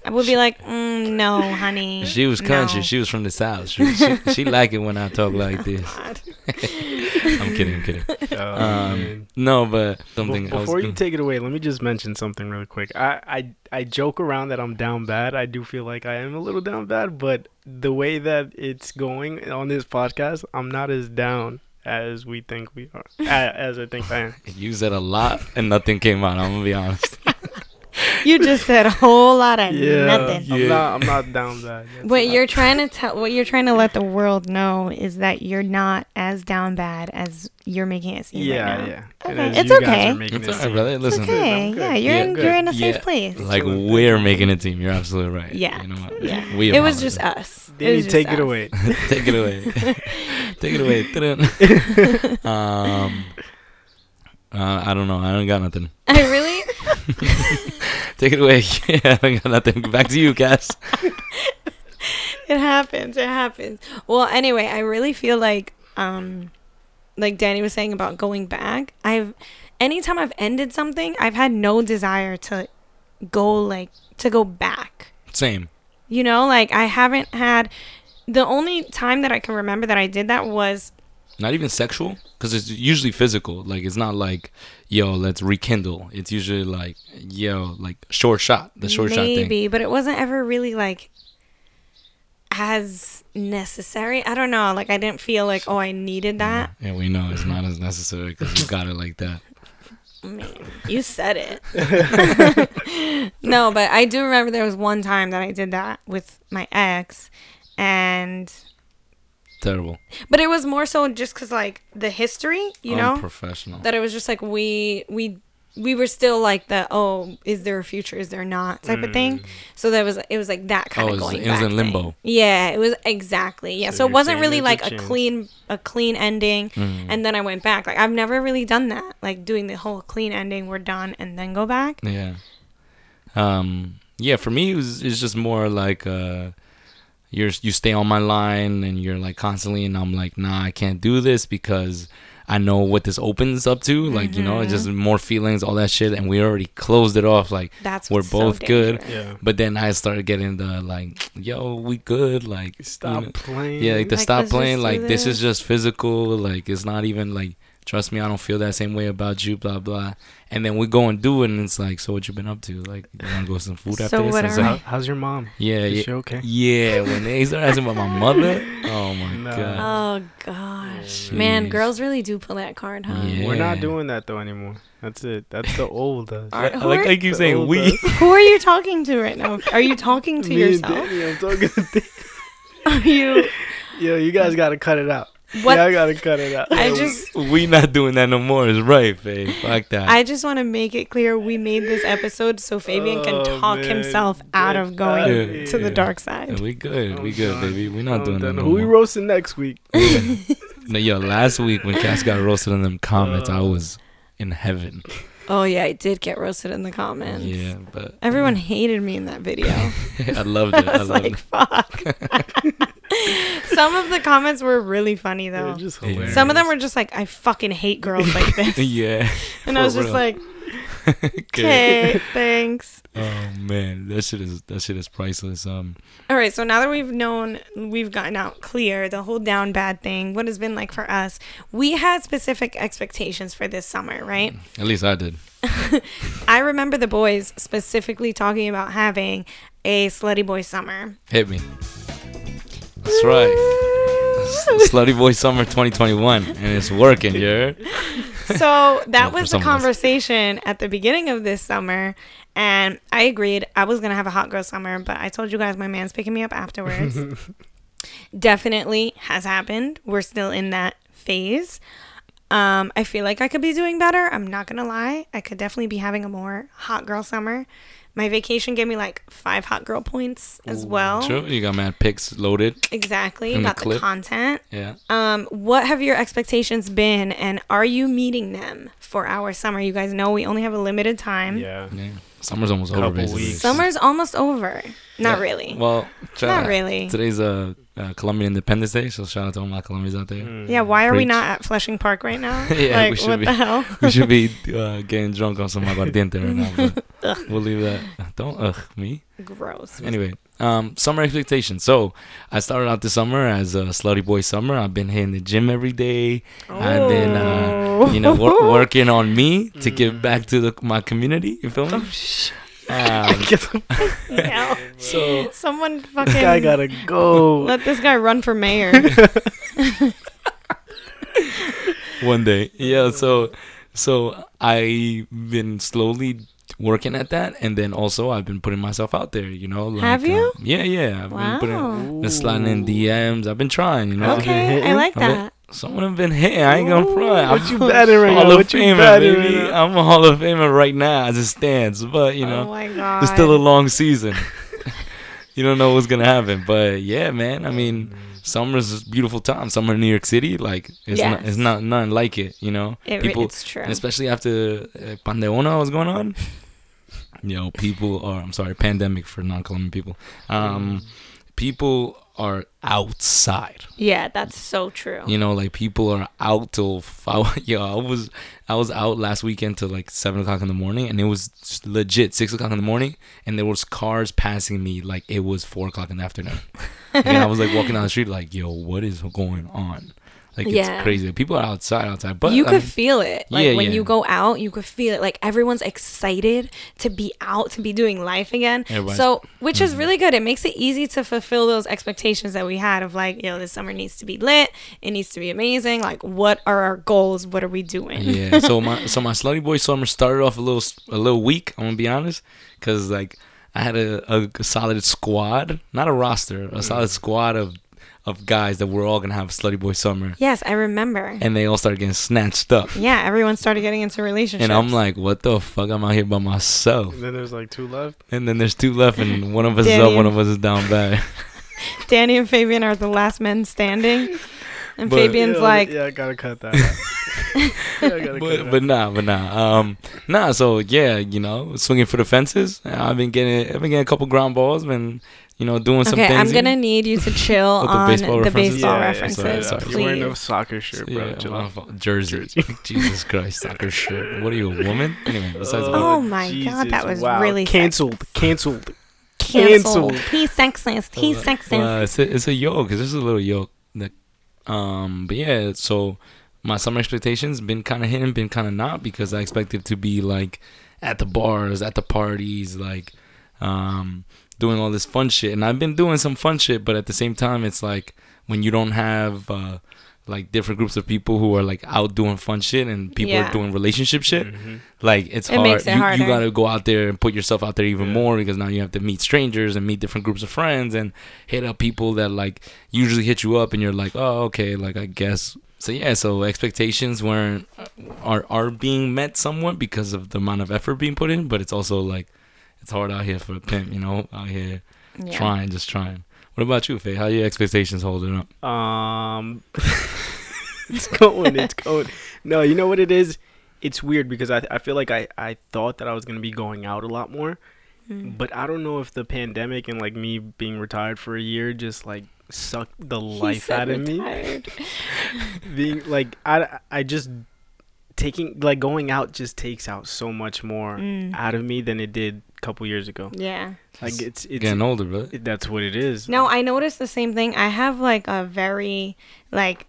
[SPEAKER 2] I would be like, mm, no, honey.
[SPEAKER 1] She was country.
[SPEAKER 2] No.
[SPEAKER 1] She was from the south. She, she, she like it when I talk like this. I'm kidding. I'm kidding.
[SPEAKER 3] Oh,
[SPEAKER 1] Um, no, but
[SPEAKER 3] Be-
[SPEAKER 1] something. I was
[SPEAKER 3] Before you
[SPEAKER 1] gonna-
[SPEAKER 3] take it away, let me just mention something really quick. I, I I joke around that I'm down bad. I do feel like I am a little down bad, but the way that it's going on this podcast, I'm not as down as we think we are. as I think I am.
[SPEAKER 1] you said a lot and nothing came out. I'm gonna be honest.
[SPEAKER 2] You just said a whole lot of
[SPEAKER 3] Yeah,
[SPEAKER 2] nothing.
[SPEAKER 3] I'm
[SPEAKER 1] Yeah.
[SPEAKER 3] not. I'm not down bad. That's
[SPEAKER 2] What
[SPEAKER 3] not-
[SPEAKER 2] you're trying to tell, what you're trying to let the world know is that you're not as down bad as you're making it seem
[SPEAKER 3] Yeah,
[SPEAKER 2] right now.
[SPEAKER 3] yeah.
[SPEAKER 2] Okay, it's okay.
[SPEAKER 3] are
[SPEAKER 1] It's
[SPEAKER 3] it
[SPEAKER 1] alright,
[SPEAKER 3] seem-
[SPEAKER 1] brother. Listen,
[SPEAKER 2] Okay,
[SPEAKER 3] I'm
[SPEAKER 2] yeah, you're
[SPEAKER 1] Yeah,
[SPEAKER 2] in,
[SPEAKER 3] good.
[SPEAKER 2] you're in a safe
[SPEAKER 1] Yeah.
[SPEAKER 2] place.
[SPEAKER 1] like we're making a team. You're absolutely right.
[SPEAKER 2] Yeah,
[SPEAKER 1] You know what?
[SPEAKER 2] yeah.
[SPEAKER 1] We
[SPEAKER 2] it was just us. It
[SPEAKER 3] Danny,
[SPEAKER 2] was
[SPEAKER 3] take it away.
[SPEAKER 1] Take it away. Take it away. Um, uh, I don't know. I don't got nothing.
[SPEAKER 2] I really,
[SPEAKER 1] Take it away. yeah, I got nothing. Back to you, Cass.
[SPEAKER 2] it happens. It happens. Well, anyway, I really feel like, um, like Danny was saying about going back. I've, anytime I've ended something, I've had no desire to go like to go back.
[SPEAKER 1] Same.
[SPEAKER 2] You know, like I haven't had. The only time that I can remember that I did that was
[SPEAKER 1] Not even sexual, because it's usually physical. Like it's not like, yo, let's rekindle. It's usually like, yo, like short shot, the short shot thing.
[SPEAKER 2] maybe, but it wasn't ever really like as necessary. I don't know. Like I didn't feel like oh I needed that.
[SPEAKER 1] Yeah, we know it's not as necessary because you got it like that.
[SPEAKER 2] Man, you said it. no, but I do remember there was one time that I did that with my ex, and
[SPEAKER 1] Terrible.
[SPEAKER 2] but it was more so just because like the history, you know,
[SPEAKER 1] Unprofessional.
[SPEAKER 2] that it was just like we we we were still like the oh is there a future is there not type of thing so that was it was like that kind
[SPEAKER 1] Oh,
[SPEAKER 2] of
[SPEAKER 1] it was-
[SPEAKER 2] going
[SPEAKER 1] it was
[SPEAKER 2] back
[SPEAKER 1] in limbo.
[SPEAKER 2] thing. yeah it was exactly yeah
[SPEAKER 3] So
[SPEAKER 2] so, it wasn't really
[SPEAKER 3] there's a
[SPEAKER 2] like a,
[SPEAKER 3] chance.
[SPEAKER 2] clean a clean ending
[SPEAKER 1] Mm.
[SPEAKER 2] and then i went back like i've never really done that like doing the whole clean ending we're done and then go back
[SPEAKER 1] Yeah. Um. Yeah. For me, it was it's just more like uh, you're you stay on my line and you're like constantly, and I'm like, nah, I can't do this because I know what this opens up to. Like you know, it's just more feelings, all that shit, and we already closed it off. Like
[SPEAKER 2] that's
[SPEAKER 1] we're
[SPEAKER 2] what's so
[SPEAKER 1] both good.
[SPEAKER 3] Yeah.
[SPEAKER 1] But then I started getting the like, yo, we good. Like you
[SPEAKER 3] Stop
[SPEAKER 1] know-
[SPEAKER 3] playing.
[SPEAKER 1] Yeah, like to
[SPEAKER 2] Like,
[SPEAKER 1] stop playing. Like this is just physical. Like it's not even like trust me, I don't feel that same way about you. Blah blah. And then we go and do it, and it's like, so what you been up to? Like you want to go some food
[SPEAKER 2] So
[SPEAKER 1] after this?
[SPEAKER 2] what are-
[SPEAKER 1] like,
[SPEAKER 3] How, how's your mom?
[SPEAKER 1] yeah,
[SPEAKER 3] Is
[SPEAKER 1] yeah,
[SPEAKER 3] she okay?
[SPEAKER 1] yeah. When they start asking about my mother, oh my
[SPEAKER 3] No.
[SPEAKER 1] god.
[SPEAKER 2] oh gosh man girls really do pull that card huh
[SPEAKER 1] Yeah.
[SPEAKER 3] We're not doing that though anymore. That's it. That's the old us.
[SPEAKER 2] All right,
[SPEAKER 1] I like
[SPEAKER 2] are-
[SPEAKER 1] how you keep saying we.
[SPEAKER 2] who are you talking to right now are you talking to
[SPEAKER 3] Me and
[SPEAKER 2] yourself
[SPEAKER 3] Danny, I'm talking to Danny.
[SPEAKER 2] are you
[SPEAKER 3] Yo, you guys gotta cut it out.
[SPEAKER 2] What-
[SPEAKER 3] Yeah, I gotta cut it out.
[SPEAKER 2] I just
[SPEAKER 1] we not doing that no more. Is right, babe. Fuck that.
[SPEAKER 2] I just want to make it clear we made this episode so Fabian can
[SPEAKER 3] Oh,
[SPEAKER 2] talk
[SPEAKER 3] man.
[SPEAKER 2] himself out of going
[SPEAKER 1] Yeah.
[SPEAKER 2] to the
[SPEAKER 1] Yeah.
[SPEAKER 2] dark
[SPEAKER 1] Yeah,
[SPEAKER 2] side.
[SPEAKER 1] we good. we
[SPEAKER 3] I'm
[SPEAKER 1] good,
[SPEAKER 3] done.
[SPEAKER 1] baby. We not
[SPEAKER 3] I'm
[SPEAKER 1] doing that no
[SPEAKER 3] Who we roasting next week?
[SPEAKER 1] No, yo, last week when Cass got roasted in them comments, I
[SPEAKER 3] Uh.
[SPEAKER 1] was in heaven.
[SPEAKER 2] Oh yeah, I did get roasted in the comments.
[SPEAKER 1] Yeah, but
[SPEAKER 2] Everyone hated me in that video.
[SPEAKER 1] I loved it.
[SPEAKER 2] I
[SPEAKER 1] I
[SPEAKER 2] was
[SPEAKER 1] loved
[SPEAKER 2] like,
[SPEAKER 1] it.
[SPEAKER 2] fuck. Some of the comments were really funny
[SPEAKER 3] They're
[SPEAKER 2] though.
[SPEAKER 3] just hilarious.
[SPEAKER 2] Some of them were just like, I fucking hate girls like this.
[SPEAKER 1] yeah.
[SPEAKER 2] and I
[SPEAKER 1] for
[SPEAKER 2] was just
[SPEAKER 1] real.
[SPEAKER 2] like,
[SPEAKER 1] Okay.
[SPEAKER 2] okay, thanks.
[SPEAKER 1] Oh man, that shit is that shit is priceless. Um,
[SPEAKER 2] All right, so now that we've known, we've gotten out clear the whole down bad thing, what has been like for us, we had specific expectations for this summer, right?
[SPEAKER 1] at least I did.
[SPEAKER 2] I remember the boys specifically talking about having a slutty boy summer.
[SPEAKER 1] Hit me. That's right. Slutty Boy Summer 2021, and it's working. yeah.
[SPEAKER 2] so that was the
[SPEAKER 1] some of us.
[SPEAKER 2] conversation at the beginning of this summer and i agreed i was gonna have a hot girl summer but i told you guys my man's picking me up afterwards definitely has happened we're still in that phase um, i feel like i could be doing better i'm not gonna lie i could definitely be having a more hot girl summer my vacation gave me like five hot girl points as well
[SPEAKER 1] True. You got mad pics loaded.
[SPEAKER 2] exactly
[SPEAKER 1] In the
[SPEAKER 2] the content
[SPEAKER 1] Yeah.
[SPEAKER 2] um, what have your expectations been, and are you meeting them for our summer? You guys know we only have a limited time.
[SPEAKER 3] Yeah.
[SPEAKER 1] Yeah. Summer's almost over,
[SPEAKER 3] Couple
[SPEAKER 1] basically.
[SPEAKER 3] weeks.
[SPEAKER 2] Summer's almost over. Not
[SPEAKER 1] Yeah.
[SPEAKER 2] really.
[SPEAKER 1] Well, shout
[SPEAKER 2] Not really.
[SPEAKER 1] Today's uh, uh, Colombian Independence Day, so shout out to all my Colombians out there.
[SPEAKER 3] Mm.
[SPEAKER 2] yeah. Why are we not at Flushing Park right now?
[SPEAKER 1] Yeah,
[SPEAKER 2] like
[SPEAKER 1] we should
[SPEAKER 2] what
[SPEAKER 1] be.
[SPEAKER 2] the hell?
[SPEAKER 1] we should be uh, getting drunk on some aguardiente right now, we'll leave that. Don't ugh me.
[SPEAKER 2] Gross.
[SPEAKER 1] Anyway, um, summer expectations. So I started out the summer as a slutty boy summer. I've been hitting the gym every day. I've been, uh, you know, wor- working on me to give back to the, my community. You feel me? Um,
[SPEAKER 3] Get the
[SPEAKER 2] Hell.
[SPEAKER 1] so
[SPEAKER 2] Someone
[SPEAKER 3] this guy gotta go.
[SPEAKER 2] let this guy run for mayor.
[SPEAKER 1] one day, yeah. So, so I've been slowly working at that, and then also I've been putting myself out there. You know, like,
[SPEAKER 2] Have you?
[SPEAKER 1] uh, yeah, yeah. I've been putting,
[SPEAKER 2] wow.
[SPEAKER 1] been sliding in DMs. I've been trying. You know,
[SPEAKER 2] Okay, I
[SPEAKER 3] hitting?
[SPEAKER 2] like
[SPEAKER 1] I've been-
[SPEAKER 2] that.
[SPEAKER 1] Someone have been hitting. I ain't gonna front.
[SPEAKER 3] What
[SPEAKER 1] I'm
[SPEAKER 3] you batting right
[SPEAKER 1] Hall
[SPEAKER 3] now?
[SPEAKER 1] of
[SPEAKER 3] What you
[SPEAKER 1] Famer, baby.
[SPEAKER 3] right now?
[SPEAKER 1] I'm a Hall of Famer right now as it stands. But you
[SPEAKER 2] oh
[SPEAKER 1] know,
[SPEAKER 2] my god.
[SPEAKER 1] it's still a long season. you don't know what's gonna happen. But yeah, man. I mean, summer's a beautiful time. Summer in New York City, like it's not,
[SPEAKER 2] Yes.
[SPEAKER 1] it's not nothing like it. You know,
[SPEAKER 2] It,
[SPEAKER 1] people,
[SPEAKER 2] it's true.
[SPEAKER 1] and especially after uh, Pandeona was going on. You know, people are. I'm sorry, pandemic for non-Colombian people. Um, people are outside.
[SPEAKER 2] yeah, that's so true.
[SPEAKER 1] You know, like people are out till five. Yo, I was I was out last weekend till like seven o'clock in the morning, and it was legit six o'clock in the morning, and there was cars passing me like it was four o'clock in the afternoon. and I was like walking down the street, like, yo, what is going on? Like
[SPEAKER 2] Yeah.
[SPEAKER 1] it's crazy. People are outside, outside, but
[SPEAKER 2] you
[SPEAKER 1] I
[SPEAKER 2] could
[SPEAKER 1] mean,
[SPEAKER 2] feel it. Like
[SPEAKER 1] Yeah,
[SPEAKER 2] when
[SPEAKER 1] yeah.
[SPEAKER 2] you go out, you could feel it. Like everyone's excited to be out, to be doing life again.
[SPEAKER 1] Everybody's-
[SPEAKER 2] So, which is
[SPEAKER 1] Mhm.
[SPEAKER 2] really good. It makes it easy to fulfill those expectations that we had of like, you know, this summer needs to be lit. It needs to be amazing. Like, what are our goals? What are we doing?
[SPEAKER 1] yeah. So my so my slutty boy summer started off a little a little weak. I'm gonna be honest, because like I had a, a solid squad, not a roster, a solid squad of of guys that we're all gonna have slutty boy summer,
[SPEAKER 2] Yes, I remember.
[SPEAKER 1] and they all started getting snatched up.
[SPEAKER 2] yeah, everyone started getting into relationships.
[SPEAKER 1] And I'm like, what the fuck? I'm out here by myself.
[SPEAKER 3] And then there's like two left.
[SPEAKER 1] And then there's two left, and one of us is up, one of us is down bad.
[SPEAKER 2] Danny and Fabian are the last men standing. And
[SPEAKER 1] But-
[SPEAKER 2] Fabian's
[SPEAKER 3] yeah,
[SPEAKER 2] like,
[SPEAKER 3] yeah, I gotta cut that. out. yeah, gotta
[SPEAKER 1] but but nah, but nah, um, nah. So yeah, you know, swinging for the fences. I've been getting, I've been getting a couple ground balls, been, you know, doing some
[SPEAKER 2] okay,
[SPEAKER 1] things.
[SPEAKER 2] I'm gonna need you to chill
[SPEAKER 1] With the
[SPEAKER 2] on
[SPEAKER 1] baseball
[SPEAKER 2] the
[SPEAKER 1] references?
[SPEAKER 2] baseball
[SPEAKER 3] Yeah, yeah,
[SPEAKER 2] references,
[SPEAKER 1] sorry, sorry.
[SPEAKER 3] You're wearing a soccer shirt, bro.
[SPEAKER 1] Yeah,
[SPEAKER 3] Chill
[SPEAKER 1] my
[SPEAKER 3] out.
[SPEAKER 1] Jersey. Jesus Christ, soccer shirt. What are you, a woman? Anyway, besides the
[SPEAKER 2] Oh
[SPEAKER 1] point.
[SPEAKER 2] my God, that was
[SPEAKER 3] wow.
[SPEAKER 2] really
[SPEAKER 3] canceled. Canceled.
[SPEAKER 2] Canceled.
[SPEAKER 3] Canceled.
[SPEAKER 2] He's sexist. He's sexist.
[SPEAKER 1] Uh, it's a, it's a yoke. It's just a little yoke. That, um, but yeah, so my summer expectations have been kind of hitting, been kind of not because I expected to be like at the bars, at the parties, like um, doing all this fun shit. And I've been doing some fun shit, but at the same time, it's like when you don't have uh, like different groups of people who are like out doing fun shit and people
[SPEAKER 2] Yeah.
[SPEAKER 1] are doing relationship shit.
[SPEAKER 3] Mhm.
[SPEAKER 1] Like it's
[SPEAKER 2] It
[SPEAKER 1] hard.
[SPEAKER 2] makes it
[SPEAKER 1] you, you gotta go out there and put yourself out there even
[SPEAKER 3] Yeah.
[SPEAKER 1] more because now you have to meet strangers and meet different groups of friends and hit up people that like usually hit you up and you're like, oh okay, like I guess. So yeah, so expectations weren't are are being met somewhat because of the amount of effort being put in, but it's also like it's hard out here for a pimp, you know, out here
[SPEAKER 2] Yeah.
[SPEAKER 1] trying, just trying. What about you, Faye? How are your expectations holding up?
[SPEAKER 3] Um, it's going. It's going. No, you know what it is. It's weird because I I feel like I I thought that I was gonna be going out a lot more,
[SPEAKER 2] Mm.
[SPEAKER 3] but I don't know if the pandemic and like me being retired for a year just like sucked the
[SPEAKER 2] He
[SPEAKER 3] life
[SPEAKER 2] said
[SPEAKER 3] out of me. Being like I I just taking like going out just takes out so much more
[SPEAKER 2] Mm.
[SPEAKER 3] out of me than it did a couple years ago.
[SPEAKER 2] Yeah.
[SPEAKER 3] Like it's it's
[SPEAKER 1] Getting older, brother.
[SPEAKER 3] it- that's what it is.
[SPEAKER 2] No, I noticed the same thing. I have like a very like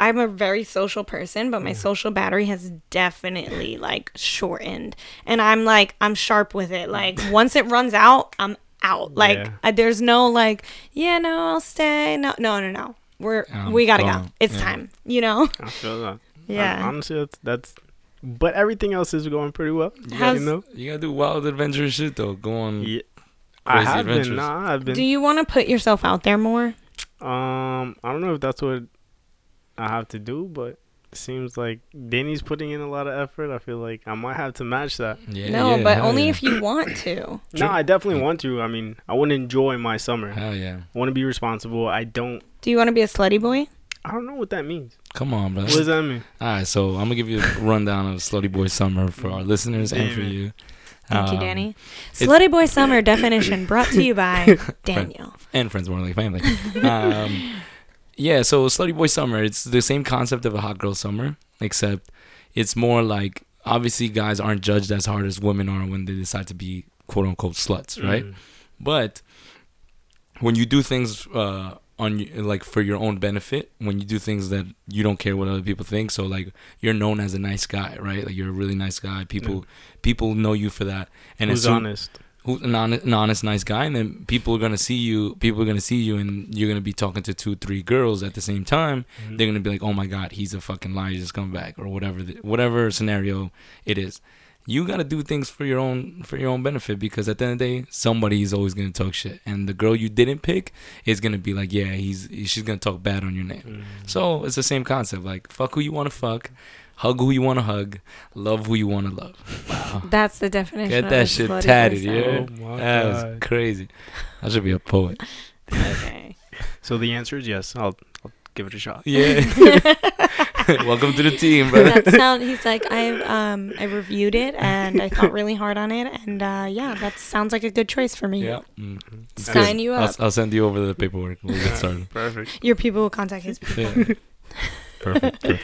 [SPEAKER 2] I'm a very social person, but my social battery has definitely like shortened. And I'm like I'm sharp with it. Like once it runs out, I'm out. Like
[SPEAKER 3] Yeah.
[SPEAKER 2] uh, there's no like, yeah, no, I'll stay. No, no, no, no. We're
[SPEAKER 1] I'm
[SPEAKER 2] we got to go. It's
[SPEAKER 1] Yeah.
[SPEAKER 2] time, you know?
[SPEAKER 3] I feel that.
[SPEAKER 2] Yeah.
[SPEAKER 3] Hon- honestly, that's that's. But everything else is going pretty well.
[SPEAKER 1] You
[SPEAKER 2] How's-
[SPEAKER 3] you know.
[SPEAKER 1] You gotta do wild adventurous shit though. Go on.
[SPEAKER 3] Yeah. I
[SPEAKER 1] Crazy
[SPEAKER 3] have
[SPEAKER 1] adventures.
[SPEAKER 3] been. Nah, I've been.
[SPEAKER 2] Do you want to put yourself out there more?
[SPEAKER 3] um, I don't know if that's what I have to do, but it seems like Danny's putting in a lot of effort. I feel like I might have to match that.
[SPEAKER 1] Yeah,
[SPEAKER 2] no,
[SPEAKER 1] yeah,
[SPEAKER 2] but only
[SPEAKER 1] yeah.
[SPEAKER 2] if you want to.
[SPEAKER 3] No, I definitely want to. I mean, I want to enjoy my summer.
[SPEAKER 1] Hell yeah.
[SPEAKER 3] I want to be responsible. I don't.
[SPEAKER 2] Do you want to be a slutty boy?
[SPEAKER 3] I don't know what that means.
[SPEAKER 1] Come on, bro.
[SPEAKER 3] What does that mean?
[SPEAKER 1] All right, so I'm gonna give you a rundown of Slutty Boy Summer for our listeners and for you.
[SPEAKER 2] Thank you,
[SPEAKER 1] Um,
[SPEAKER 2] Danny. Slutty boy summer definition brought to you by Daniel.
[SPEAKER 1] and friends more like family. um, yeah, so Slutty Boy Summer, it's the same concept of a hot girl summer, except it's more like obviously guys aren't judged as hard as women are when they decide to be quote unquote sluts, right?
[SPEAKER 3] Mm.
[SPEAKER 1] But when you do things uh, on like for your own benefit, when you do things that you don't care what other people think, so like you're known as a nice guy, right? Like you're a really nice guy. People people know you for that, and
[SPEAKER 3] Who's
[SPEAKER 1] as
[SPEAKER 3] honest?
[SPEAKER 1] who's an honest, an honest, nice guy, and then people are gonna see you. People are gonna see you, and you're gonna be talking to two, three girls at the same time.
[SPEAKER 3] Mhm.
[SPEAKER 1] They're gonna be like, "Oh my God, he's a fucking liar, just come back," or whatever, the, whatever scenario it is. You gotta do things for your own for your own benefit because at the end of the day, somebody is always gonna talk shit, and the girl you didn't pick is gonna be like, "Yeah, he's she's gonna talk bad on your name."
[SPEAKER 3] Mm.
[SPEAKER 1] So it's the same concept. Like, fuck who you wanna fuck, hug who you wanna hug, love who you wanna love. Wow.
[SPEAKER 2] That's the definition.
[SPEAKER 1] Get that
[SPEAKER 2] a
[SPEAKER 1] shit
[SPEAKER 2] slutty boy
[SPEAKER 1] tatted, yeah.
[SPEAKER 3] Oh my
[SPEAKER 1] That was crazy. I should be a poet.
[SPEAKER 2] Okay.
[SPEAKER 3] So the answer is yes. I'll, I'll give it a shot.
[SPEAKER 1] Yeah. Welcome to the team, bro.
[SPEAKER 2] that sound. He's like, I um, I reviewed it and I thought really hard on it, and uh, yeah, that sounds like a good choice for me.
[SPEAKER 1] Yeah. Mm. It's
[SPEAKER 2] Sign
[SPEAKER 1] good.
[SPEAKER 2] you
[SPEAKER 1] I'll,
[SPEAKER 2] up.
[SPEAKER 1] I'll send you over the paperwork. We'll get started.
[SPEAKER 3] Perfect.
[SPEAKER 2] Your people will contact his people.
[SPEAKER 1] Yeah. Perfect. perfect.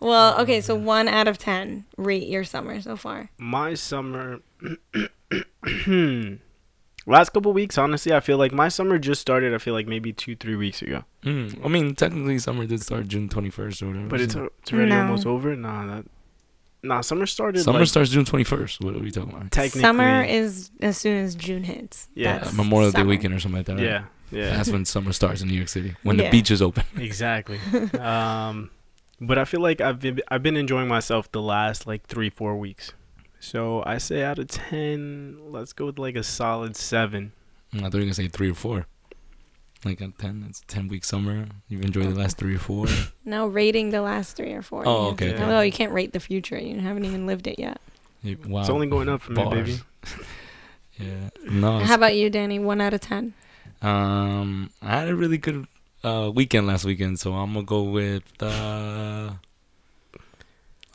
[SPEAKER 2] Well, okay, so one out of ten. Rate your summer so far.
[SPEAKER 3] My summer. Last couple weeks, honestly, I feel like my summer just started. I feel like maybe two, three weeks ago.
[SPEAKER 1] Mm, I mean, technically, summer did start June 21st or whatever.
[SPEAKER 3] But it's, it's already
[SPEAKER 2] No.
[SPEAKER 3] almost over. Nah, that. Nah, summer started.
[SPEAKER 1] summer
[SPEAKER 3] like,
[SPEAKER 1] starts June 21st. What are we talking about?
[SPEAKER 3] technically.
[SPEAKER 2] Summer is as soon as June hits.
[SPEAKER 3] Yeah.
[SPEAKER 2] That's
[SPEAKER 1] Memorial Day weekend or something like that. right?
[SPEAKER 3] Yeah, yeah.
[SPEAKER 1] That's when summer starts in New York City. When
[SPEAKER 2] Yeah.
[SPEAKER 1] the beach is open.
[SPEAKER 3] Exactly. um, but I feel like I've been I've been enjoying myself the last like three four weeks. So I say out of ten, let's go with like a solid seven.
[SPEAKER 1] I thought you were gonna say three or four. Like a ten. It's ten week summer. You've enjoyed the last three or four.
[SPEAKER 2] No, rating the last three or four.
[SPEAKER 1] Oh,
[SPEAKER 2] You-
[SPEAKER 1] okay,
[SPEAKER 3] okay.
[SPEAKER 2] Although you can't rate the future. You haven't even lived it yet.
[SPEAKER 1] You- wow.
[SPEAKER 3] It's only going up for me,
[SPEAKER 1] bars.
[SPEAKER 3] baby.
[SPEAKER 1] Yeah. No.
[SPEAKER 2] How about you, Danny? One out of ten.
[SPEAKER 1] Um, I had a really good uh weekend last weekend, so I'm gonna go with uh,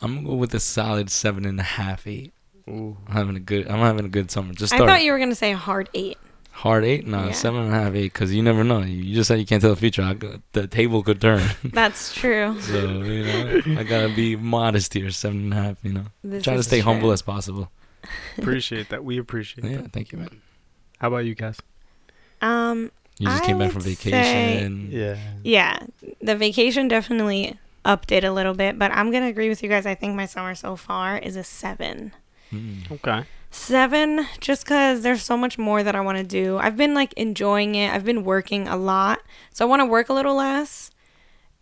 [SPEAKER 1] I'm gonna go with a solid seven and a half, eight.
[SPEAKER 3] Ooh.
[SPEAKER 1] I'm having a good. I'm having a good summer. Just
[SPEAKER 2] I thought you were gonna say hard eight.
[SPEAKER 1] hard eight, no
[SPEAKER 2] Yeah.
[SPEAKER 1] seven and a half, eight, because you never know. You you just said you can't tell the future. I go, the table could turn,
[SPEAKER 2] That's true.
[SPEAKER 1] so you know I gotta be modest here. Seven and a half, you know.
[SPEAKER 2] This
[SPEAKER 1] Try to stay
[SPEAKER 2] true.
[SPEAKER 1] humble as possible.
[SPEAKER 3] Appreciate that. We appreciate
[SPEAKER 1] Yeah,
[SPEAKER 3] that.
[SPEAKER 1] thank you, man.
[SPEAKER 3] How about you guys?
[SPEAKER 2] Um.
[SPEAKER 1] You just
[SPEAKER 2] I
[SPEAKER 1] came back from
[SPEAKER 2] would say-
[SPEAKER 1] vacation.
[SPEAKER 3] Yeah.
[SPEAKER 2] Yeah, the vacation definitely upped it a little bit, but I'm gonna agree with you guys. I think my summer so far is a seven.
[SPEAKER 1] Mm.
[SPEAKER 3] Okay.
[SPEAKER 2] Seven, just because there's so much more that I want to do. I've been like enjoying it. I've been working a lot, so I want to work a little less.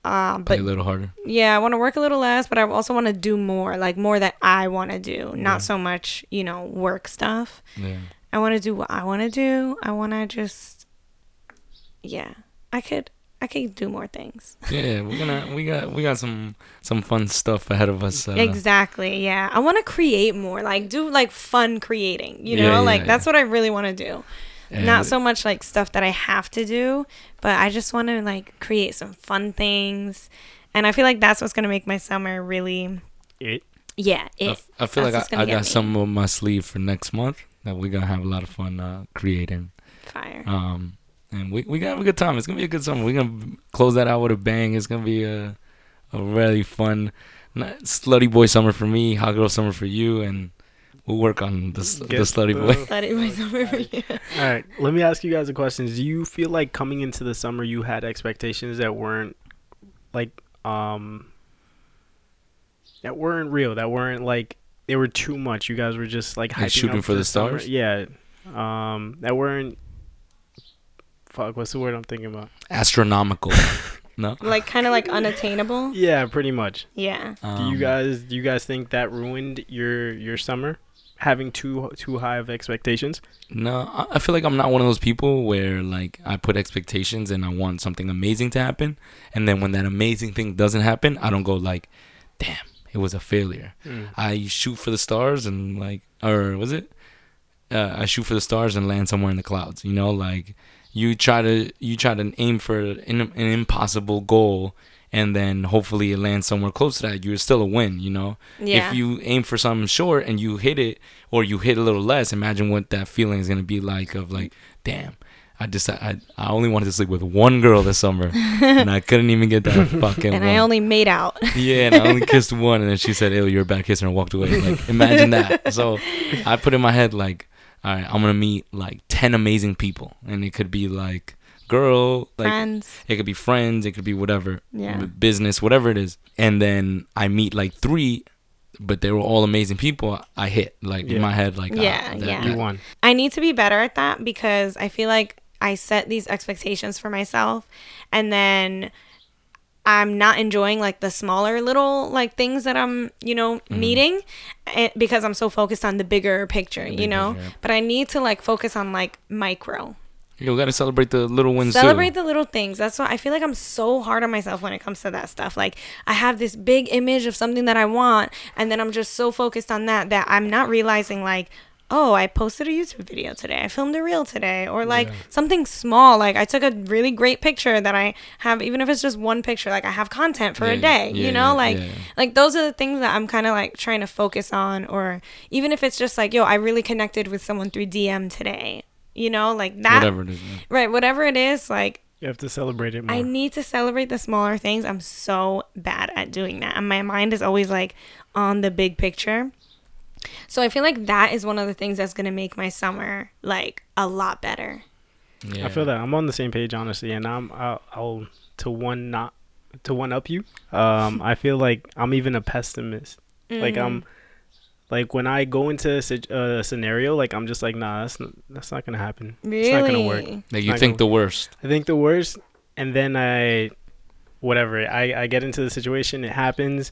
[SPEAKER 2] Uh,
[SPEAKER 1] Play
[SPEAKER 2] but
[SPEAKER 1] a little harder.
[SPEAKER 2] yeah, I want to work a little less, but I also want to do more, like more that I want to do, not
[SPEAKER 3] Yeah.
[SPEAKER 2] so much you know work stuff.
[SPEAKER 1] Yeah.
[SPEAKER 2] I want to do what I want to do. I want to just, yeah, I could, I can do more things.
[SPEAKER 1] Yeah, we're gonna we got we got some some fun stuff ahead of us. Uh,
[SPEAKER 2] exactly. Yeah, I want to create more, like do like fun creating. You know,
[SPEAKER 1] Yeah, yeah,
[SPEAKER 2] like
[SPEAKER 1] yeah.
[SPEAKER 2] that's what I really want to do.
[SPEAKER 1] and
[SPEAKER 2] Not so much like stuff that I have to do, but I just want to like create some fun things, and I feel like that's what's gonna make my summer really.
[SPEAKER 3] It.
[SPEAKER 2] Yeah,
[SPEAKER 1] I,
[SPEAKER 2] it.
[SPEAKER 1] f- I feel
[SPEAKER 2] that's
[SPEAKER 1] like I, I got
[SPEAKER 2] me.
[SPEAKER 1] some on my sleeve for next month that we're gonna have a lot of fun uh, creating.
[SPEAKER 2] Fire.
[SPEAKER 1] Um, and we we gonna have a good time. It's gonna be a good summer. We're gonna close that out with a bang. It's gonna be a a really fun, not, slutty boy summer for me, hot girl summer for you, and we'll work on the s- the
[SPEAKER 3] Get
[SPEAKER 1] slutty
[SPEAKER 3] the-
[SPEAKER 1] boy.
[SPEAKER 2] Let it my summer for you.
[SPEAKER 3] All right. Let me ask you guys a question. Do you feel like coming into the summer you had expectations that weren't like um that weren't real, that weren't like they were too much. You guys were just like,
[SPEAKER 1] Like
[SPEAKER 3] hyping
[SPEAKER 1] shooting
[SPEAKER 3] up
[SPEAKER 1] for the
[SPEAKER 3] summer.
[SPEAKER 1] stars?
[SPEAKER 3] Yeah. Um that weren't fuck, what's the word I'm thinking about?
[SPEAKER 1] Astronomical. no.
[SPEAKER 2] Like kind of like unattainable.
[SPEAKER 3] Yeah, pretty much.
[SPEAKER 2] Yeah.
[SPEAKER 3] do
[SPEAKER 1] Um,
[SPEAKER 3] you guys do you guys think that ruined your your summer? Having too too high of expectations?
[SPEAKER 1] No, I I feel like I'm not one of those people where like I put expectations and I want something amazing to happen, and then when that amazing thing doesn't happen, I don't go like, "Damn, it was a failure."
[SPEAKER 3] Mm.
[SPEAKER 1] I shoot for the stars and like, or was it? Uh, I shoot for the stars and land somewhere in the clouds. You know, like you try to you try to aim for an, an impossible goal, and then hopefully it lands somewhere close to that. You're still a win. You know.
[SPEAKER 2] Yeah.
[SPEAKER 1] If you aim for something short and you hit it, or you hit a little less, imagine what that feeling is gonna be like. Of like, damn, I just I, I only wanted to sleep with one girl this summer, and I couldn't even get that fucking.
[SPEAKER 2] and
[SPEAKER 1] one.
[SPEAKER 2] I only made out.
[SPEAKER 1] Yeah, and I only kissed one, and then she said, "Ew, you're a bad kisser," and walked away. Like, imagine that. So, I put in my head like, all right, I'm gonna meet like ten amazing people, and it could be like girl, like
[SPEAKER 2] Friends.
[SPEAKER 1] it could be friends, it could be whatever,
[SPEAKER 2] Yeah.
[SPEAKER 1] business, whatever it is, and then I meet like three, but they were all amazing people. I hit like
[SPEAKER 3] Yeah.
[SPEAKER 1] in my head, like, ah,
[SPEAKER 2] Yeah,
[SPEAKER 1] that-
[SPEAKER 2] yeah.
[SPEAKER 3] You won.
[SPEAKER 2] I need to be better at that because I feel like I set these expectations for myself and then I'm not enjoying like the smaller little like things that I'm, you know,
[SPEAKER 1] Mm-hmm.
[SPEAKER 2] meeting and, because I'm so focused on the bigger picture,
[SPEAKER 1] The
[SPEAKER 2] you
[SPEAKER 1] big
[SPEAKER 2] know?
[SPEAKER 1] picture.
[SPEAKER 2] But I need to like focus on like micro.
[SPEAKER 1] You gotta celebrate the little wins
[SPEAKER 2] Celebrate
[SPEAKER 1] too.
[SPEAKER 2] the little things. That's why I feel like I'm so hard on myself when it comes to that stuff. Like I have this big image of something that I want, and then I'm just so focused on that that I'm not realizing like, oh, I posted a YouTube video today. I filmed a reel today, or like
[SPEAKER 3] Yeah.
[SPEAKER 2] something small. Like I took a really great picture that I have, even if it's just one picture. Like I have content for a day.
[SPEAKER 1] yeah,
[SPEAKER 2] you know,
[SPEAKER 1] yeah,
[SPEAKER 2] like
[SPEAKER 1] yeah.
[SPEAKER 2] like those are the things that I'm kind of like trying to focus on, or even if it's just like, yo, I really connected with someone through DM today. You know, like that.
[SPEAKER 1] Whatever it is. yeah.
[SPEAKER 2] Right, whatever it is, like
[SPEAKER 3] You have to celebrate it more.
[SPEAKER 2] I need to celebrate the smaller things. I'm so bad at doing that. And my mind is always like on the big picture. So I feel like that is one of the things that's gonna make my summer like a lot better.
[SPEAKER 1] Yeah.
[SPEAKER 3] I feel that I'm on the same page, honestly, and I'm I'll, I'll to one not to one up you. Um, I feel like I'm even a pessimist. Like
[SPEAKER 2] Mm.
[SPEAKER 3] I'm like when I go into a, a scenario, like I'm just like, nah, that's not, that's not gonna happen.
[SPEAKER 2] really.
[SPEAKER 3] It's not gonna work.
[SPEAKER 1] Like you think
[SPEAKER 3] gonna-
[SPEAKER 1] the worst.
[SPEAKER 3] I think the worst, and then I, whatever, I I get into the situation, it happens,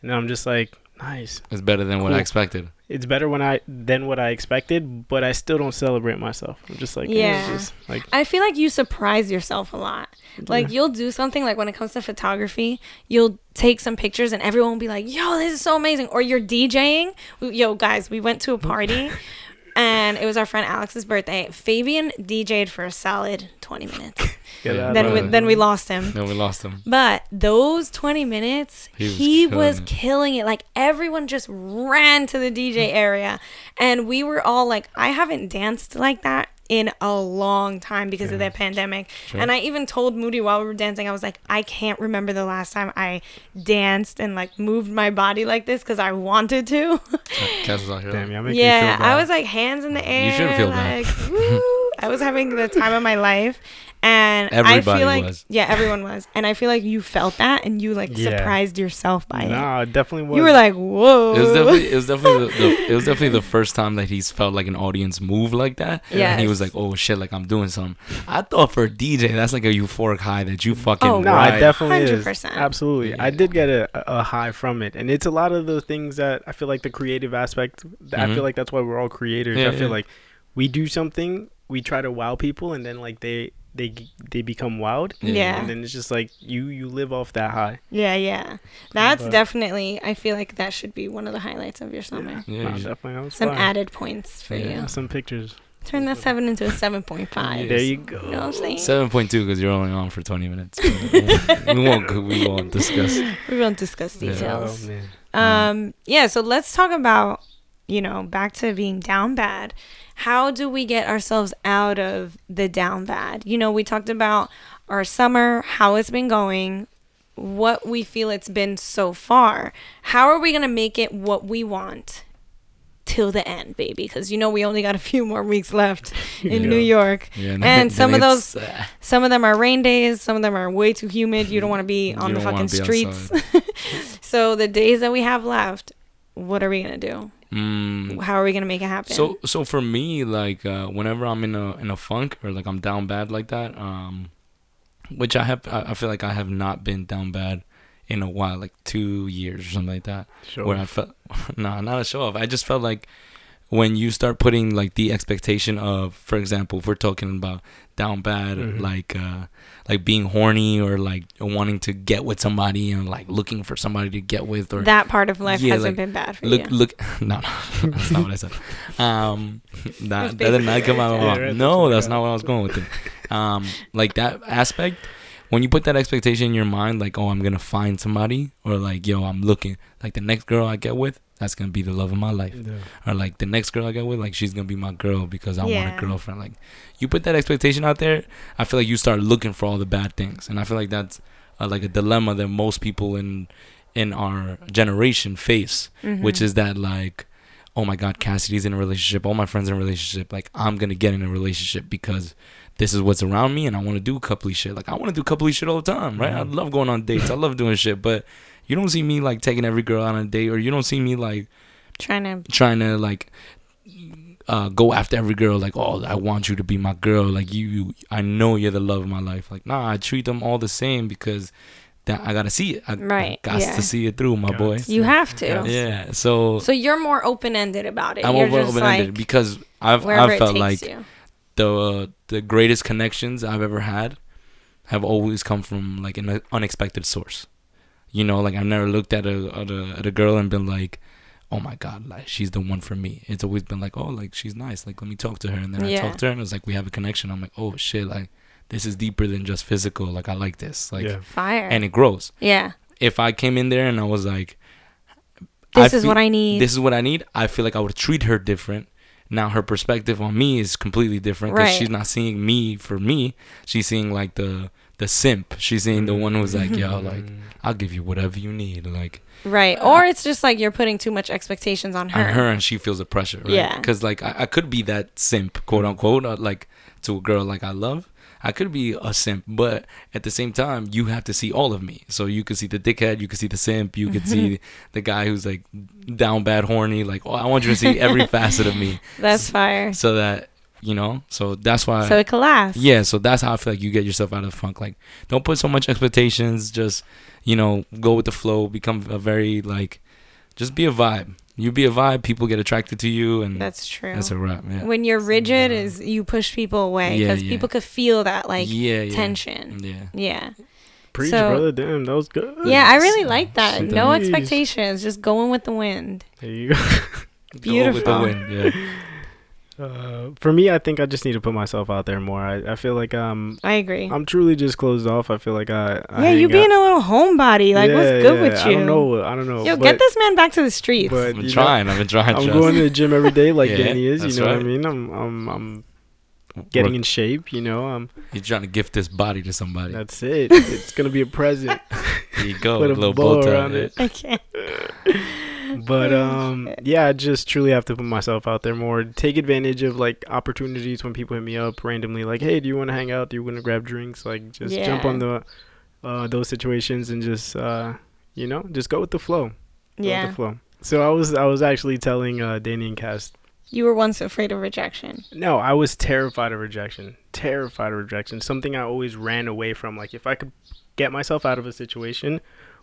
[SPEAKER 3] and then I'm just like, nice.
[SPEAKER 1] It's better than what I expected.
[SPEAKER 3] It's better when I than what I expected, but I still don't celebrate myself. I'm just like, eh, yeah,
[SPEAKER 2] Yeah.
[SPEAKER 3] it's just like
[SPEAKER 2] I feel like you surprise yourself a lot. Like
[SPEAKER 3] Yeah.
[SPEAKER 2] you'll do something like when it comes to photography, you'll take some pictures and everyone will be like, "Yo, this is so amazing." Or you're DJing. Yo, guys, we went to a party and it was our friend Alex's birthday. Fabian DJ'd for a solid 20 minutes.
[SPEAKER 3] Get
[SPEAKER 1] Yeah,
[SPEAKER 2] then we then we lost him.
[SPEAKER 1] No, we lost him.
[SPEAKER 2] But those 20 minutes,
[SPEAKER 1] He
[SPEAKER 2] he
[SPEAKER 1] was
[SPEAKER 2] was,
[SPEAKER 1] killing it.
[SPEAKER 2] killing it. Like everyone just ran to the DJ area. And we were all like, I haven't danced like that in a long time because of the pandemic. And I even told Moody while we were dancing, I was like, I can't remember the last time I danced and like moved my body like this because I wanted to.
[SPEAKER 1] Cass was out here.
[SPEAKER 3] Damn, y'all make
[SPEAKER 2] yeah,
[SPEAKER 3] feel
[SPEAKER 2] I was like hands in the air.
[SPEAKER 1] You should feel bad.
[SPEAKER 2] like, woo. I was having the time of my life. And I feel like
[SPEAKER 1] was.
[SPEAKER 2] yeah, everyone was, and I feel like you felt that, and you like
[SPEAKER 3] Yeah.
[SPEAKER 2] surprised yourself by it.
[SPEAKER 3] Nah, it definitely was.
[SPEAKER 2] You were like, "Whoa!"
[SPEAKER 1] It was definitely it was definitely the, the it was definitely the first time that he's felt like an audience move like that. And he was like, "Oh shit, like I'm doing something." I thought for a DJ, that's like a euphoric high that you fucking
[SPEAKER 2] Oh,
[SPEAKER 3] No,
[SPEAKER 1] ride.
[SPEAKER 3] it definitely is.
[SPEAKER 2] 100%.
[SPEAKER 3] Absolutely. I did get a, a high from it. And it's a lot of the things that I feel like the creative aspect, that I feel mm-hmm. like that's why we're all creators.
[SPEAKER 1] Yeah,
[SPEAKER 3] I feel
[SPEAKER 1] yeah.
[SPEAKER 3] like we do something, we try to wow people, and then like they they they become wild.
[SPEAKER 2] Yeah.
[SPEAKER 3] And then it's just like you you live off that high.
[SPEAKER 2] yeah, yeah. That's
[SPEAKER 3] But-
[SPEAKER 2] definitely. I feel like that should be one of the highlights of your summer.
[SPEAKER 1] Yeah,
[SPEAKER 3] Nah,
[SPEAKER 1] you
[SPEAKER 3] definitely.
[SPEAKER 2] Some
[SPEAKER 3] fine.
[SPEAKER 2] added points for
[SPEAKER 3] Yeah,
[SPEAKER 2] you.
[SPEAKER 3] some pictures.
[SPEAKER 2] Turn that seven into a seven point five.
[SPEAKER 3] There you go.
[SPEAKER 2] You know what I'm saying?
[SPEAKER 1] Seven point two because you're only on for twenty minutes. we won't we won't discuss.
[SPEAKER 2] we won't discuss
[SPEAKER 1] Yeah.
[SPEAKER 2] details.
[SPEAKER 3] Oh, man.
[SPEAKER 2] Um, yeah, so let's talk about, you know, back to being down bad. How do we get ourselves out of the down bad? You know, we talked about our summer, how it's been going, what we feel it's been so far. How are we going to make it what we want till the end, baby? Because, you know, we only got a few more weeks left in
[SPEAKER 3] Yeah.
[SPEAKER 2] New York.
[SPEAKER 1] Yeah,
[SPEAKER 2] And some of those-
[SPEAKER 1] uh,
[SPEAKER 2] Some of them are rain days, some of them are way too humid. You don't want to be on the fucking streets. so the days that we have left, what are we going to do?
[SPEAKER 1] Mm,
[SPEAKER 2] How are we gonna make it happen?
[SPEAKER 1] So so for me, like uh, whenever I'm in a in a funk or like I'm down bad like that, um, which I have, I, I feel like I have not been down bad in a while, like two years or something like that.
[SPEAKER 3] Sure.
[SPEAKER 1] Where I felt, nah, not a show off. I just felt like when you start putting like the expectation of, for example, if we're talking about down bad,
[SPEAKER 3] Mhm.
[SPEAKER 1] like uh, like being horny or like wanting to get with somebody and like looking for somebody to get with or
[SPEAKER 2] that part of life
[SPEAKER 1] Yeah,
[SPEAKER 2] hasn't
[SPEAKER 1] like,
[SPEAKER 2] been bad for
[SPEAKER 1] look
[SPEAKER 2] you.
[SPEAKER 1] look no no that's not what i said um that, that did not come out
[SPEAKER 3] Yeah,
[SPEAKER 1] wrong.
[SPEAKER 3] right, that's
[SPEAKER 1] no
[SPEAKER 3] what I
[SPEAKER 1] that's
[SPEAKER 3] got.
[SPEAKER 1] not what i was going with it um like that aspect when you put that expectation in your mind like oh i'm gonna find somebody or like yo i'm looking like the next girl i get with that's gonna be the love of my life
[SPEAKER 3] Yeah.
[SPEAKER 1] or like the next girl I get with, like she's gonna be my girl because I want a girlfriend. Like you put that expectation out there, I feel like you start looking for all the bad things, and I feel like that's uh, like a dilemma that most people in in our generation face,
[SPEAKER 2] Mm-hmm.
[SPEAKER 1] which is that like, oh my God, Cassidy's in a relationship, all my friends in a relationship, like I'm gonna get in a relationship because this is what's around me, and I want to do coupley shit. Like I want to do coupley shit all the time, right? I
[SPEAKER 3] Mhm.
[SPEAKER 1] love going on dates, I love doing shit, but you don't see me like taking every girl out on a date, or you don't see me like
[SPEAKER 2] trying to
[SPEAKER 1] trying to like uh go after every girl like oh i want you to be my girl like you, you i know you're the love of my life like nah i treat them all the same because that i gotta see it i,
[SPEAKER 2] Right,
[SPEAKER 1] I got
[SPEAKER 2] yeah.
[SPEAKER 1] to see it through my
[SPEAKER 3] Got
[SPEAKER 1] boy
[SPEAKER 2] you have to.
[SPEAKER 3] Yeah.
[SPEAKER 1] yeah so,
[SPEAKER 2] So you're more open ended about it.
[SPEAKER 1] i'm
[SPEAKER 2] you're
[SPEAKER 1] over
[SPEAKER 2] just
[SPEAKER 1] open-ended
[SPEAKER 2] like
[SPEAKER 1] because i've i've felt like
[SPEAKER 2] you.
[SPEAKER 1] the the greatest connections i've ever had have always come from like an unexpected source you know like i've never looked at a at a, at a girl and been like oh my god like she's the one for me it's always been like oh like she's nice like let me talk to her and then i
[SPEAKER 2] Yeah.
[SPEAKER 1] talk to her and it's like we have a connection i'm like oh shit like this is deeper than just physical like i like this like
[SPEAKER 3] yeah.
[SPEAKER 2] Fire.
[SPEAKER 1] and it grows
[SPEAKER 2] yeah.
[SPEAKER 1] if i came in there and i was like I
[SPEAKER 2] This is
[SPEAKER 1] feel-
[SPEAKER 2] what I need.
[SPEAKER 1] this is what i need i feel like i would treat her different now her perspective on me is completely different because
[SPEAKER 2] Right.
[SPEAKER 1] she's not seeing me for me she's seeing like the the simp. She's seeing the one who's like, yo, like
[SPEAKER 3] Mm.
[SPEAKER 1] I'll give you whatever you need, like
[SPEAKER 2] Right. Or it's just like you're putting too much expectations on her.
[SPEAKER 1] on her, and she feels the pressure, right?
[SPEAKER 2] Yeah.
[SPEAKER 1] Because like I, I could be that simp, quote unquote, uh, like to a girl like I love. I could be a simp, but at the same time, you have to see all of me. So you could see the dickhead, you could see the simp, you could see the guy who's like down bad, horny. Like, oh, I want you to see every facet of me,
[SPEAKER 2] That's fire.
[SPEAKER 1] so that you know. So that's why.
[SPEAKER 2] So it can last.
[SPEAKER 1] Yeah, so that's how I feel like you get yourself out of the funk. Like, don't put so much expectations. Just, you know, go with the flow. Become a very like, just be a vibe. You be a vibe. People get attracted to you, and
[SPEAKER 2] That's true.
[SPEAKER 1] that's a wrap. Yeah.
[SPEAKER 2] when you're rigid is you push people away because
[SPEAKER 1] yeah.
[SPEAKER 2] people could feel that like
[SPEAKER 1] yeah, yeah.
[SPEAKER 2] tension.
[SPEAKER 1] Yeah.
[SPEAKER 2] Yeah.
[SPEAKER 3] Preach,
[SPEAKER 2] So-
[SPEAKER 3] brother. Damn, that was good.
[SPEAKER 2] Yeah, I really like that.
[SPEAKER 1] Shit,
[SPEAKER 2] No expectations, just going with the wind.
[SPEAKER 3] There you go.
[SPEAKER 1] Go with the
[SPEAKER 2] Beautiful.
[SPEAKER 1] wind. Yeah.
[SPEAKER 3] Uh, for me, I think I just need to put myself out there more. I, I feel like um
[SPEAKER 2] I agree.
[SPEAKER 3] I'm truly just closed off. I feel like I, I
[SPEAKER 2] yeah, you being
[SPEAKER 3] out-
[SPEAKER 2] a little homebody. Like, what's good
[SPEAKER 3] yeah,
[SPEAKER 2] with you?
[SPEAKER 3] I don't know. I don't know.
[SPEAKER 2] Yo,
[SPEAKER 3] but,
[SPEAKER 2] get this man back to the streets.
[SPEAKER 3] But
[SPEAKER 1] I've been
[SPEAKER 3] you know,
[SPEAKER 1] trying. I've been trying.
[SPEAKER 3] I'm
[SPEAKER 1] trust.
[SPEAKER 3] going to the gym every day, like
[SPEAKER 1] Yeah,
[SPEAKER 3] Danny is. You
[SPEAKER 1] that's
[SPEAKER 3] know what I mean? I'm I'm I'm getting in shape. You know, I'm.
[SPEAKER 1] You're trying to gift this body to somebody.
[SPEAKER 3] That's it. it's gonna be a present.
[SPEAKER 1] There you go.
[SPEAKER 3] Put
[SPEAKER 1] a
[SPEAKER 3] a
[SPEAKER 1] little
[SPEAKER 3] bow
[SPEAKER 1] bow
[SPEAKER 3] around
[SPEAKER 1] yeah.
[SPEAKER 3] it.
[SPEAKER 2] I can't.
[SPEAKER 3] But um, yeah, I just truly have to put myself out there more. Take advantage of like opportunities when people hit me up randomly, like, "Hey, do you want to hang out? Do you want to grab drinks?" Like, just jump on the uh, those situations and just uh, you know, just go with the flow. Go with
[SPEAKER 2] Yeah.
[SPEAKER 3] the flow. So I was I was actually telling uh, Danny and Cass.
[SPEAKER 2] You were once afraid of rejection.
[SPEAKER 3] No, I was terrified of rejection. Terrified of rejection. Something I always ran away from. Like if I could get myself out of a situation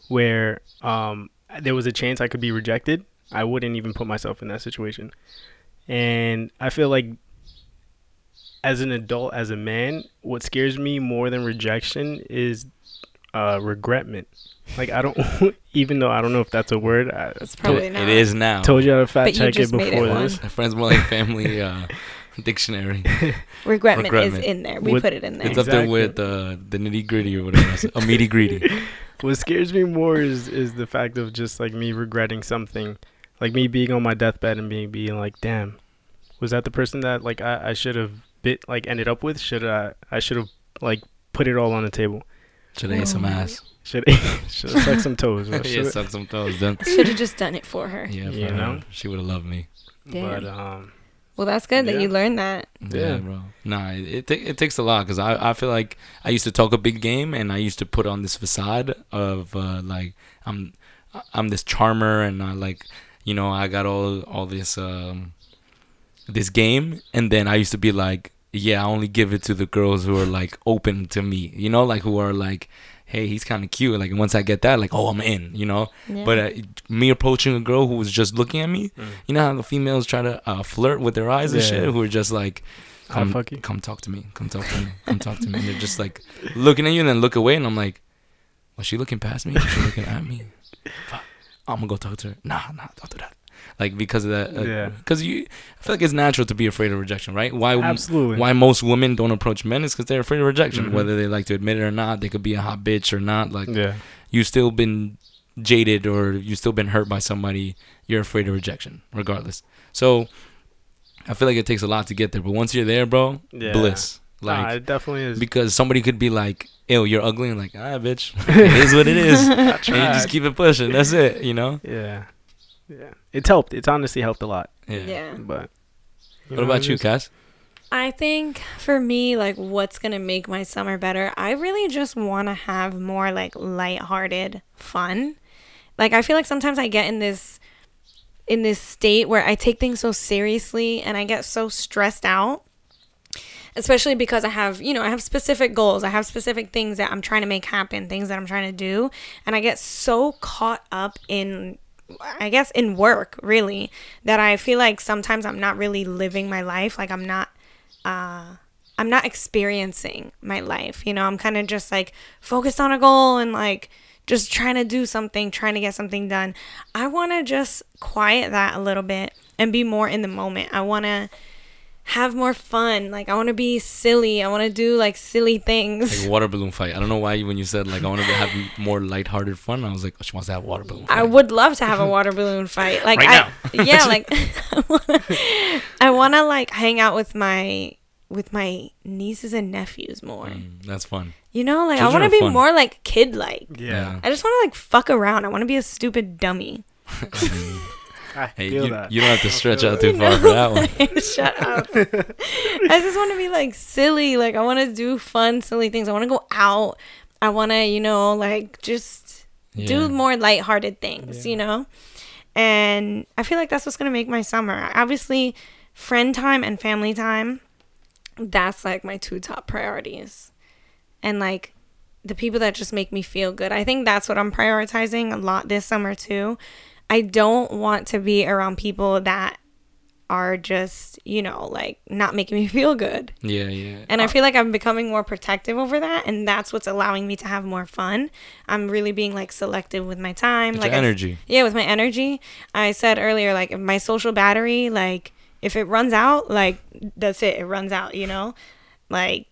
[SPEAKER 3] where um, there was a chance I could be rejected, I wouldn't even put myself in that situation. And I feel like as an adult, as a man, what scares me more than rejection is uh, regretment. Like I don't, even though I don't know if that's a word. I
[SPEAKER 2] It's probably
[SPEAKER 1] It-
[SPEAKER 2] not.
[SPEAKER 1] it is now.
[SPEAKER 3] told you how to fact check it
[SPEAKER 2] just made it
[SPEAKER 3] before
[SPEAKER 2] one.
[SPEAKER 3] this.
[SPEAKER 1] My friends more like family uh, dictionary.
[SPEAKER 2] Regretment,
[SPEAKER 1] Regretment.
[SPEAKER 2] is in there. We
[SPEAKER 3] With-
[SPEAKER 2] put it in there.
[SPEAKER 1] It's up there with uh, the nitty gritty or whatever. a meaty greedy.
[SPEAKER 3] What scares me more is is the fact of just like me regretting something, like me being on my deathbed and being being like, damn, was that the person that like I, I should have bit like ended up with? Should I I should have like put it all on the table?
[SPEAKER 1] Should have ate some ass.
[SPEAKER 3] Should should have sucked some toes? or
[SPEAKER 1] yeah,
[SPEAKER 3] should-
[SPEAKER 1] some toes. Then
[SPEAKER 2] Should have just done it for her.
[SPEAKER 1] yeah, for
[SPEAKER 3] You
[SPEAKER 1] her,
[SPEAKER 3] know?
[SPEAKER 1] she would have loved me.
[SPEAKER 2] Damn.
[SPEAKER 3] But um,
[SPEAKER 2] Well, that's good that you learned that.
[SPEAKER 1] Yeah,
[SPEAKER 3] Yeah.
[SPEAKER 1] bro. Nah, it it, it takes a lot because I, I feel like I used to talk a big game and I used to put on this facade of uh, like I'm I'm this charmer and I like you know I got all all this um this game and then I used to be like yeah I only give it to the girls who are like open to me you know like who are like hey he's kind of cute. Like once I get that like oh I'm in you know?
[SPEAKER 2] Yeah.
[SPEAKER 1] but uh, me approaching a girl who was just looking at me
[SPEAKER 3] Mm.
[SPEAKER 1] you know how the females try to uh, flirt with their eyes and shit? Who are just like come,
[SPEAKER 3] fuck you.
[SPEAKER 1] come talk to me come talk to me come talk to me. And they're just like looking at you and then look away and i'm like was she looking past me? Was she looking at me? Fuck. i'm gonna go talk to her. Nah nah don't do that like because of that uh,
[SPEAKER 3] Yeah.
[SPEAKER 1] because you i feel like it's natural to be afraid of rejection right why
[SPEAKER 3] absolutely.
[SPEAKER 1] why most women don't approach men is because they're afraid of rejection
[SPEAKER 3] Mhm.
[SPEAKER 1] whether they like to admit it or not they could be a hot bitch or not like
[SPEAKER 3] Yeah.
[SPEAKER 1] you still been jaded or you still been hurt by somebody, you're afraid of rejection, regardless. So I feel like it takes a lot to get there, but once you're there, bro,
[SPEAKER 3] Yeah.
[SPEAKER 1] bliss.
[SPEAKER 3] Nah,
[SPEAKER 1] Like
[SPEAKER 3] it definitely is.
[SPEAKER 1] because somebody could be like, "Ew, you're ugly," and like, "Ah, bitch, it is what it is," and you just keep it pushing. That's it, you know.
[SPEAKER 3] Yeah. Yeah. It's helped. It's honestly helped a lot.
[SPEAKER 1] Yeah.
[SPEAKER 2] yeah.
[SPEAKER 3] But
[SPEAKER 1] What about you,
[SPEAKER 3] Cass?
[SPEAKER 1] Cass?
[SPEAKER 2] I think for me, like, what's gonna make my summer better? I really just want to have more like lighthearted fun. Like, I feel like sometimes I get in this in this state where I take things so seriously and I get so stressed out. Especially because I have, you know, I have specific goals. I have specific things that I'm trying to make happen, things that I'm trying to do, and I get so caught up in I guess in work really that I feel like sometimes I'm not really living my life. Like I'm not uh I'm not experiencing my life. You know, I'm kind of just like focused on a goal and like just trying to do something, trying to get something done. I want to just quiet that a little bit and be more in the moment. I want to have more fun. Like I want to be silly. I want to do like silly things.
[SPEAKER 1] Like water balloon fight. I don't know why when you said like I want to have more lighthearted fun, I was like, oh, she wants to have water balloon. Fight.
[SPEAKER 2] I would love to have a water balloon fight. Like
[SPEAKER 1] Right
[SPEAKER 2] I, yeah, like I wanna, like hang out with my with my nieces and nephews more.
[SPEAKER 1] Mm, that's fun.
[SPEAKER 2] You know, like
[SPEAKER 1] Children
[SPEAKER 2] I want to be
[SPEAKER 1] fun.
[SPEAKER 2] more like kid like.
[SPEAKER 3] Yeah.
[SPEAKER 2] I just want to like fuck around. I want to be a stupid dummy.
[SPEAKER 3] I
[SPEAKER 1] Hey,
[SPEAKER 3] feel
[SPEAKER 1] you,
[SPEAKER 3] that.
[SPEAKER 1] you don't have to stretch out too far for that one.
[SPEAKER 2] Shut up. I just want to be like silly. Like I want to do fun, silly things. I want to go out. I want to, you know, like just
[SPEAKER 1] Yeah.
[SPEAKER 2] do more lighthearted things,
[SPEAKER 3] Yeah.
[SPEAKER 2] you know? And I feel like that's what's going to make my summer. Obviously, friend time and family time, that's like my two top priorities. And like the people that just make me feel good. I think that's what I'm prioritizing a lot this summer too. I don't want to be around people that are just, you know, like not making me feel good.
[SPEAKER 1] Yeah, yeah.
[SPEAKER 2] And I uh, feel like I'm becoming more protective over that, and that's what's allowing me to have more fun. I'm really being like selective with my time,
[SPEAKER 1] With
[SPEAKER 2] like
[SPEAKER 1] your
[SPEAKER 2] I-
[SPEAKER 1] energy.
[SPEAKER 2] yeah, with my energy. I said earlier, like if my social battery, like if it runs out, like that's it. It runs out. You know, like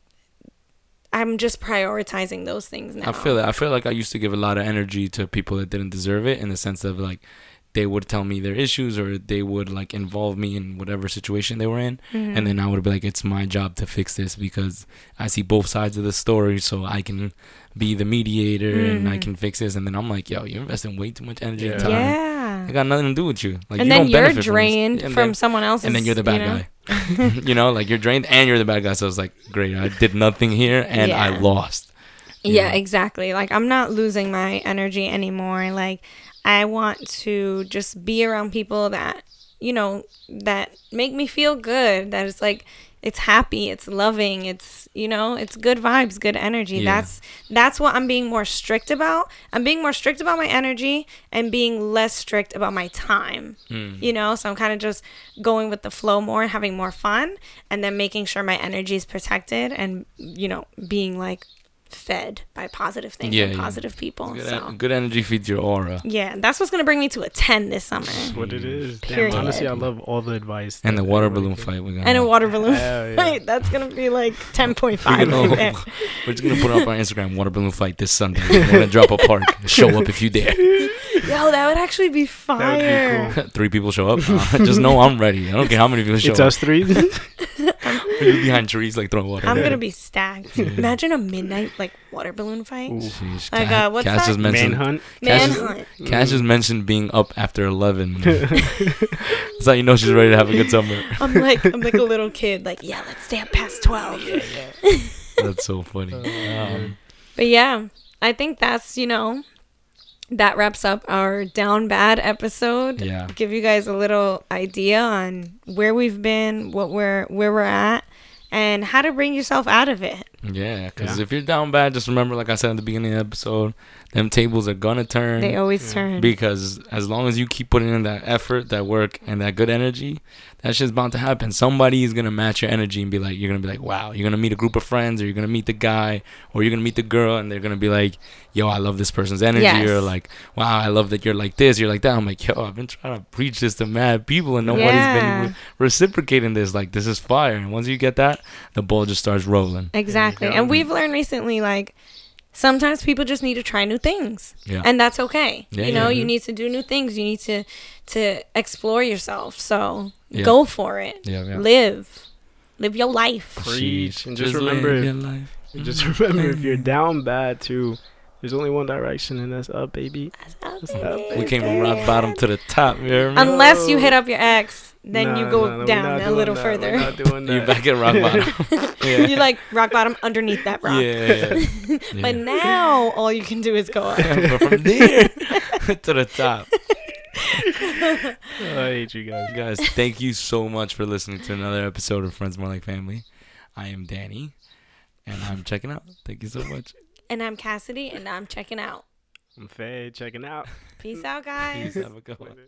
[SPEAKER 2] I'm just prioritizing those things now.
[SPEAKER 1] I feel that. I feel like I used to give a lot of energy to people that didn't deserve it in the sense of like they would tell me their issues or they would like involve me in whatever situation they were in
[SPEAKER 2] Mm-hmm.
[SPEAKER 1] and then I would be like it's my job to fix this because I see both sides of the story so I can be the mediator and I
[SPEAKER 2] Mhm.
[SPEAKER 1] can fix this and then I'm like yo you're investing way too much energy and
[SPEAKER 3] Yeah.
[SPEAKER 1] time
[SPEAKER 2] Yeah.
[SPEAKER 1] I got nothing to do with you like
[SPEAKER 2] and
[SPEAKER 1] you
[SPEAKER 2] then
[SPEAKER 1] don't
[SPEAKER 2] you're
[SPEAKER 1] benefit from
[SPEAKER 2] drained from
[SPEAKER 1] then,
[SPEAKER 2] someone else's.
[SPEAKER 1] and then you're the bad
[SPEAKER 2] you know?
[SPEAKER 1] guy you know like you're drained and you're the bad guy so it's like great I did nothing here and I lost
[SPEAKER 2] Yeah,
[SPEAKER 1] Yeah.
[SPEAKER 2] exactly. Like I'm not losing my energy anymore. Like I want to just be around people that, you know, that make me feel good. That it's like it's happy, it's loving, it's, you know, it's good vibes, good energy.
[SPEAKER 1] Yeah.
[SPEAKER 2] That's that's what I'm being more strict about. I'm being more strict about my energy and being less strict about my time.
[SPEAKER 1] Mm.
[SPEAKER 2] You know, so I'm kind of just going with the flow more and having more fun and then making sure my energy is protected and, you know, being like fed by positive things
[SPEAKER 1] Yeah,
[SPEAKER 2] and
[SPEAKER 1] yeah.
[SPEAKER 2] positive people.
[SPEAKER 1] Good,
[SPEAKER 2] So
[SPEAKER 1] good energy feeds your aura.
[SPEAKER 2] yeah, that's what's gonna bring me to a ten this summer.
[SPEAKER 3] That's what it is. Damn,
[SPEAKER 2] Period.
[SPEAKER 3] honestly, I love all the advice.
[SPEAKER 1] And the water balloon
[SPEAKER 3] gave.
[SPEAKER 1] fight we're gonna
[SPEAKER 2] And a water balloon
[SPEAKER 3] Hell yeah.
[SPEAKER 2] fight. That's gonna be like ten point five. We're gonna-
[SPEAKER 1] We're just gonna put it up on Instagram. Water balloon fight this Sunday. We're gonna drop a park. Show up if you dare.
[SPEAKER 2] Yo, that would actually be
[SPEAKER 3] would be
[SPEAKER 2] fire.
[SPEAKER 3] cool.
[SPEAKER 1] Three people show up. Uh, just know I'm ready. I don't care how many people show
[SPEAKER 3] It's
[SPEAKER 1] up.
[SPEAKER 3] us three.
[SPEAKER 1] We're behind trees like throwing water.
[SPEAKER 2] I'm gonna be stacked. Imagine a midnight like water balloon fight.
[SPEAKER 3] Ooh.
[SPEAKER 1] Sheesh,
[SPEAKER 2] Like,
[SPEAKER 1] Ca-
[SPEAKER 2] uh, what's
[SPEAKER 1] Cass
[SPEAKER 2] that?
[SPEAKER 1] just mentioned.
[SPEAKER 3] Manhunt.
[SPEAKER 1] Cass is-
[SPEAKER 2] Manhunt.
[SPEAKER 1] Cass just mentioned being up after eleven. That's how you know she's ready to have a good summer.
[SPEAKER 2] I'm like I'm like a little kid. Like yeah, let's stay up past twelve.
[SPEAKER 1] That's so funny. Um,
[SPEAKER 2] But yeah, I think that's, you know, that wraps up our down bad episode.
[SPEAKER 1] Yeah.
[SPEAKER 2] Give you guys a little idea on where we've been, what we're where we're at, and how to bring yourself out of it.
[SPEAKER 1] yeah, because
[SPEAKER 3] Yeah.
[SPEAKER 1] if you're down bad, just remember, like I said at the beginning of the episode, them tables are gonna turn.
[SPEAKER 2] They always
[SPEAKER 3] Yeah.
[SPEAKER 2] turn.
[SPEAKER 1] because as long as you keep putting in that effort, that work, and that good energy, that shit's bound to happen. Somebody is gonna match your energy and be like, you're gonna be like, wow, you're gonna meet a group of friends, or you're gonna meet the guy, or you're gonna meet the girl, and they're gonna be like, yo, I love this person's energy,
[SPEAKER 2] Yes.
[SPEAKER 1] or like, wow, I love that you're like this, you're like that. I'm like, yo, I've been trying to preach this to mad people, and nobody's
[SPEAKER 2] Yeah.
[SPEAKER 1] been re- reciprocating this. Like, this is fire, and once you get that, the ball just starts rolling.
[SPEAKER 2] Exactly.
[SPEAKER 3] Yeah.
[SPEAKER 2] And we've learned recently like sometimes people just need to try new things.
[SPEAKER 1] Yeah.
[SPEAKER 2] And that's okay.
[SPEAKER 1] Yeah,
[SPEAKER 2] you know,
[SPEAKER 1] yeah.
[SPEAKER 2] you need to do new things. You need to to explore yourself. So
[SPEAKER 1] Yeah.
[SPEAKER 2] go for it.
[SPEAKER 1] Yeah, yeah.
[SPEAKER 2] Live. Live your life.
[SPEAKER 3] Preach. And just
[SPEAKER 1] live
[SPEAKER 3] remember,
[SPEAKER 1] your
[SPEAKER 3] if-
[SPEAKER 1] life.
[SPEAKER 3] just remember, if you're mm-hmm. down bad too, there's only one direction, and that's up, baby.
[SPEAKER 2] That's
[SPEAKER 3] up,
[SPEAKER 1] We came from rock bottom to the top. You hear me?
[SPEAKER 2] Unless you hit up your ex, then you go
[SPEAKER 3] nah, nah,
[SPEAKER 2] down a little
[SPEAKER 3] that.
[SPEAKER 2] further.
[SPEAKER 3] We're not doing
[SPEAKER 1] You're back at rock bottom. yeah.
[SPEAKER 2] you like rock bottom underneath that rock.
[SPEAKER 1] Yeah. yeah.
[SPEAKER 2] But now all you can do is go up.
[SPEAKER 1] but from there to the top.
[SPEAKER 3] Oh, I hate you guys.
[SPEAKER 1] Guys, thank you so much for listening to another episode of Friends More Like Family. I am Danny, and I'm checking out. Thank you so much.
[SPEAKER 2] And I'm Cassidy, and I'm checking out.
[SPEAKER 3] I'm Faye, checking out.
[SPEAKER 2] Peace out, guys.
[SPEAKER 1] Peace. Have a good one.
[SPEAKER 3] Later.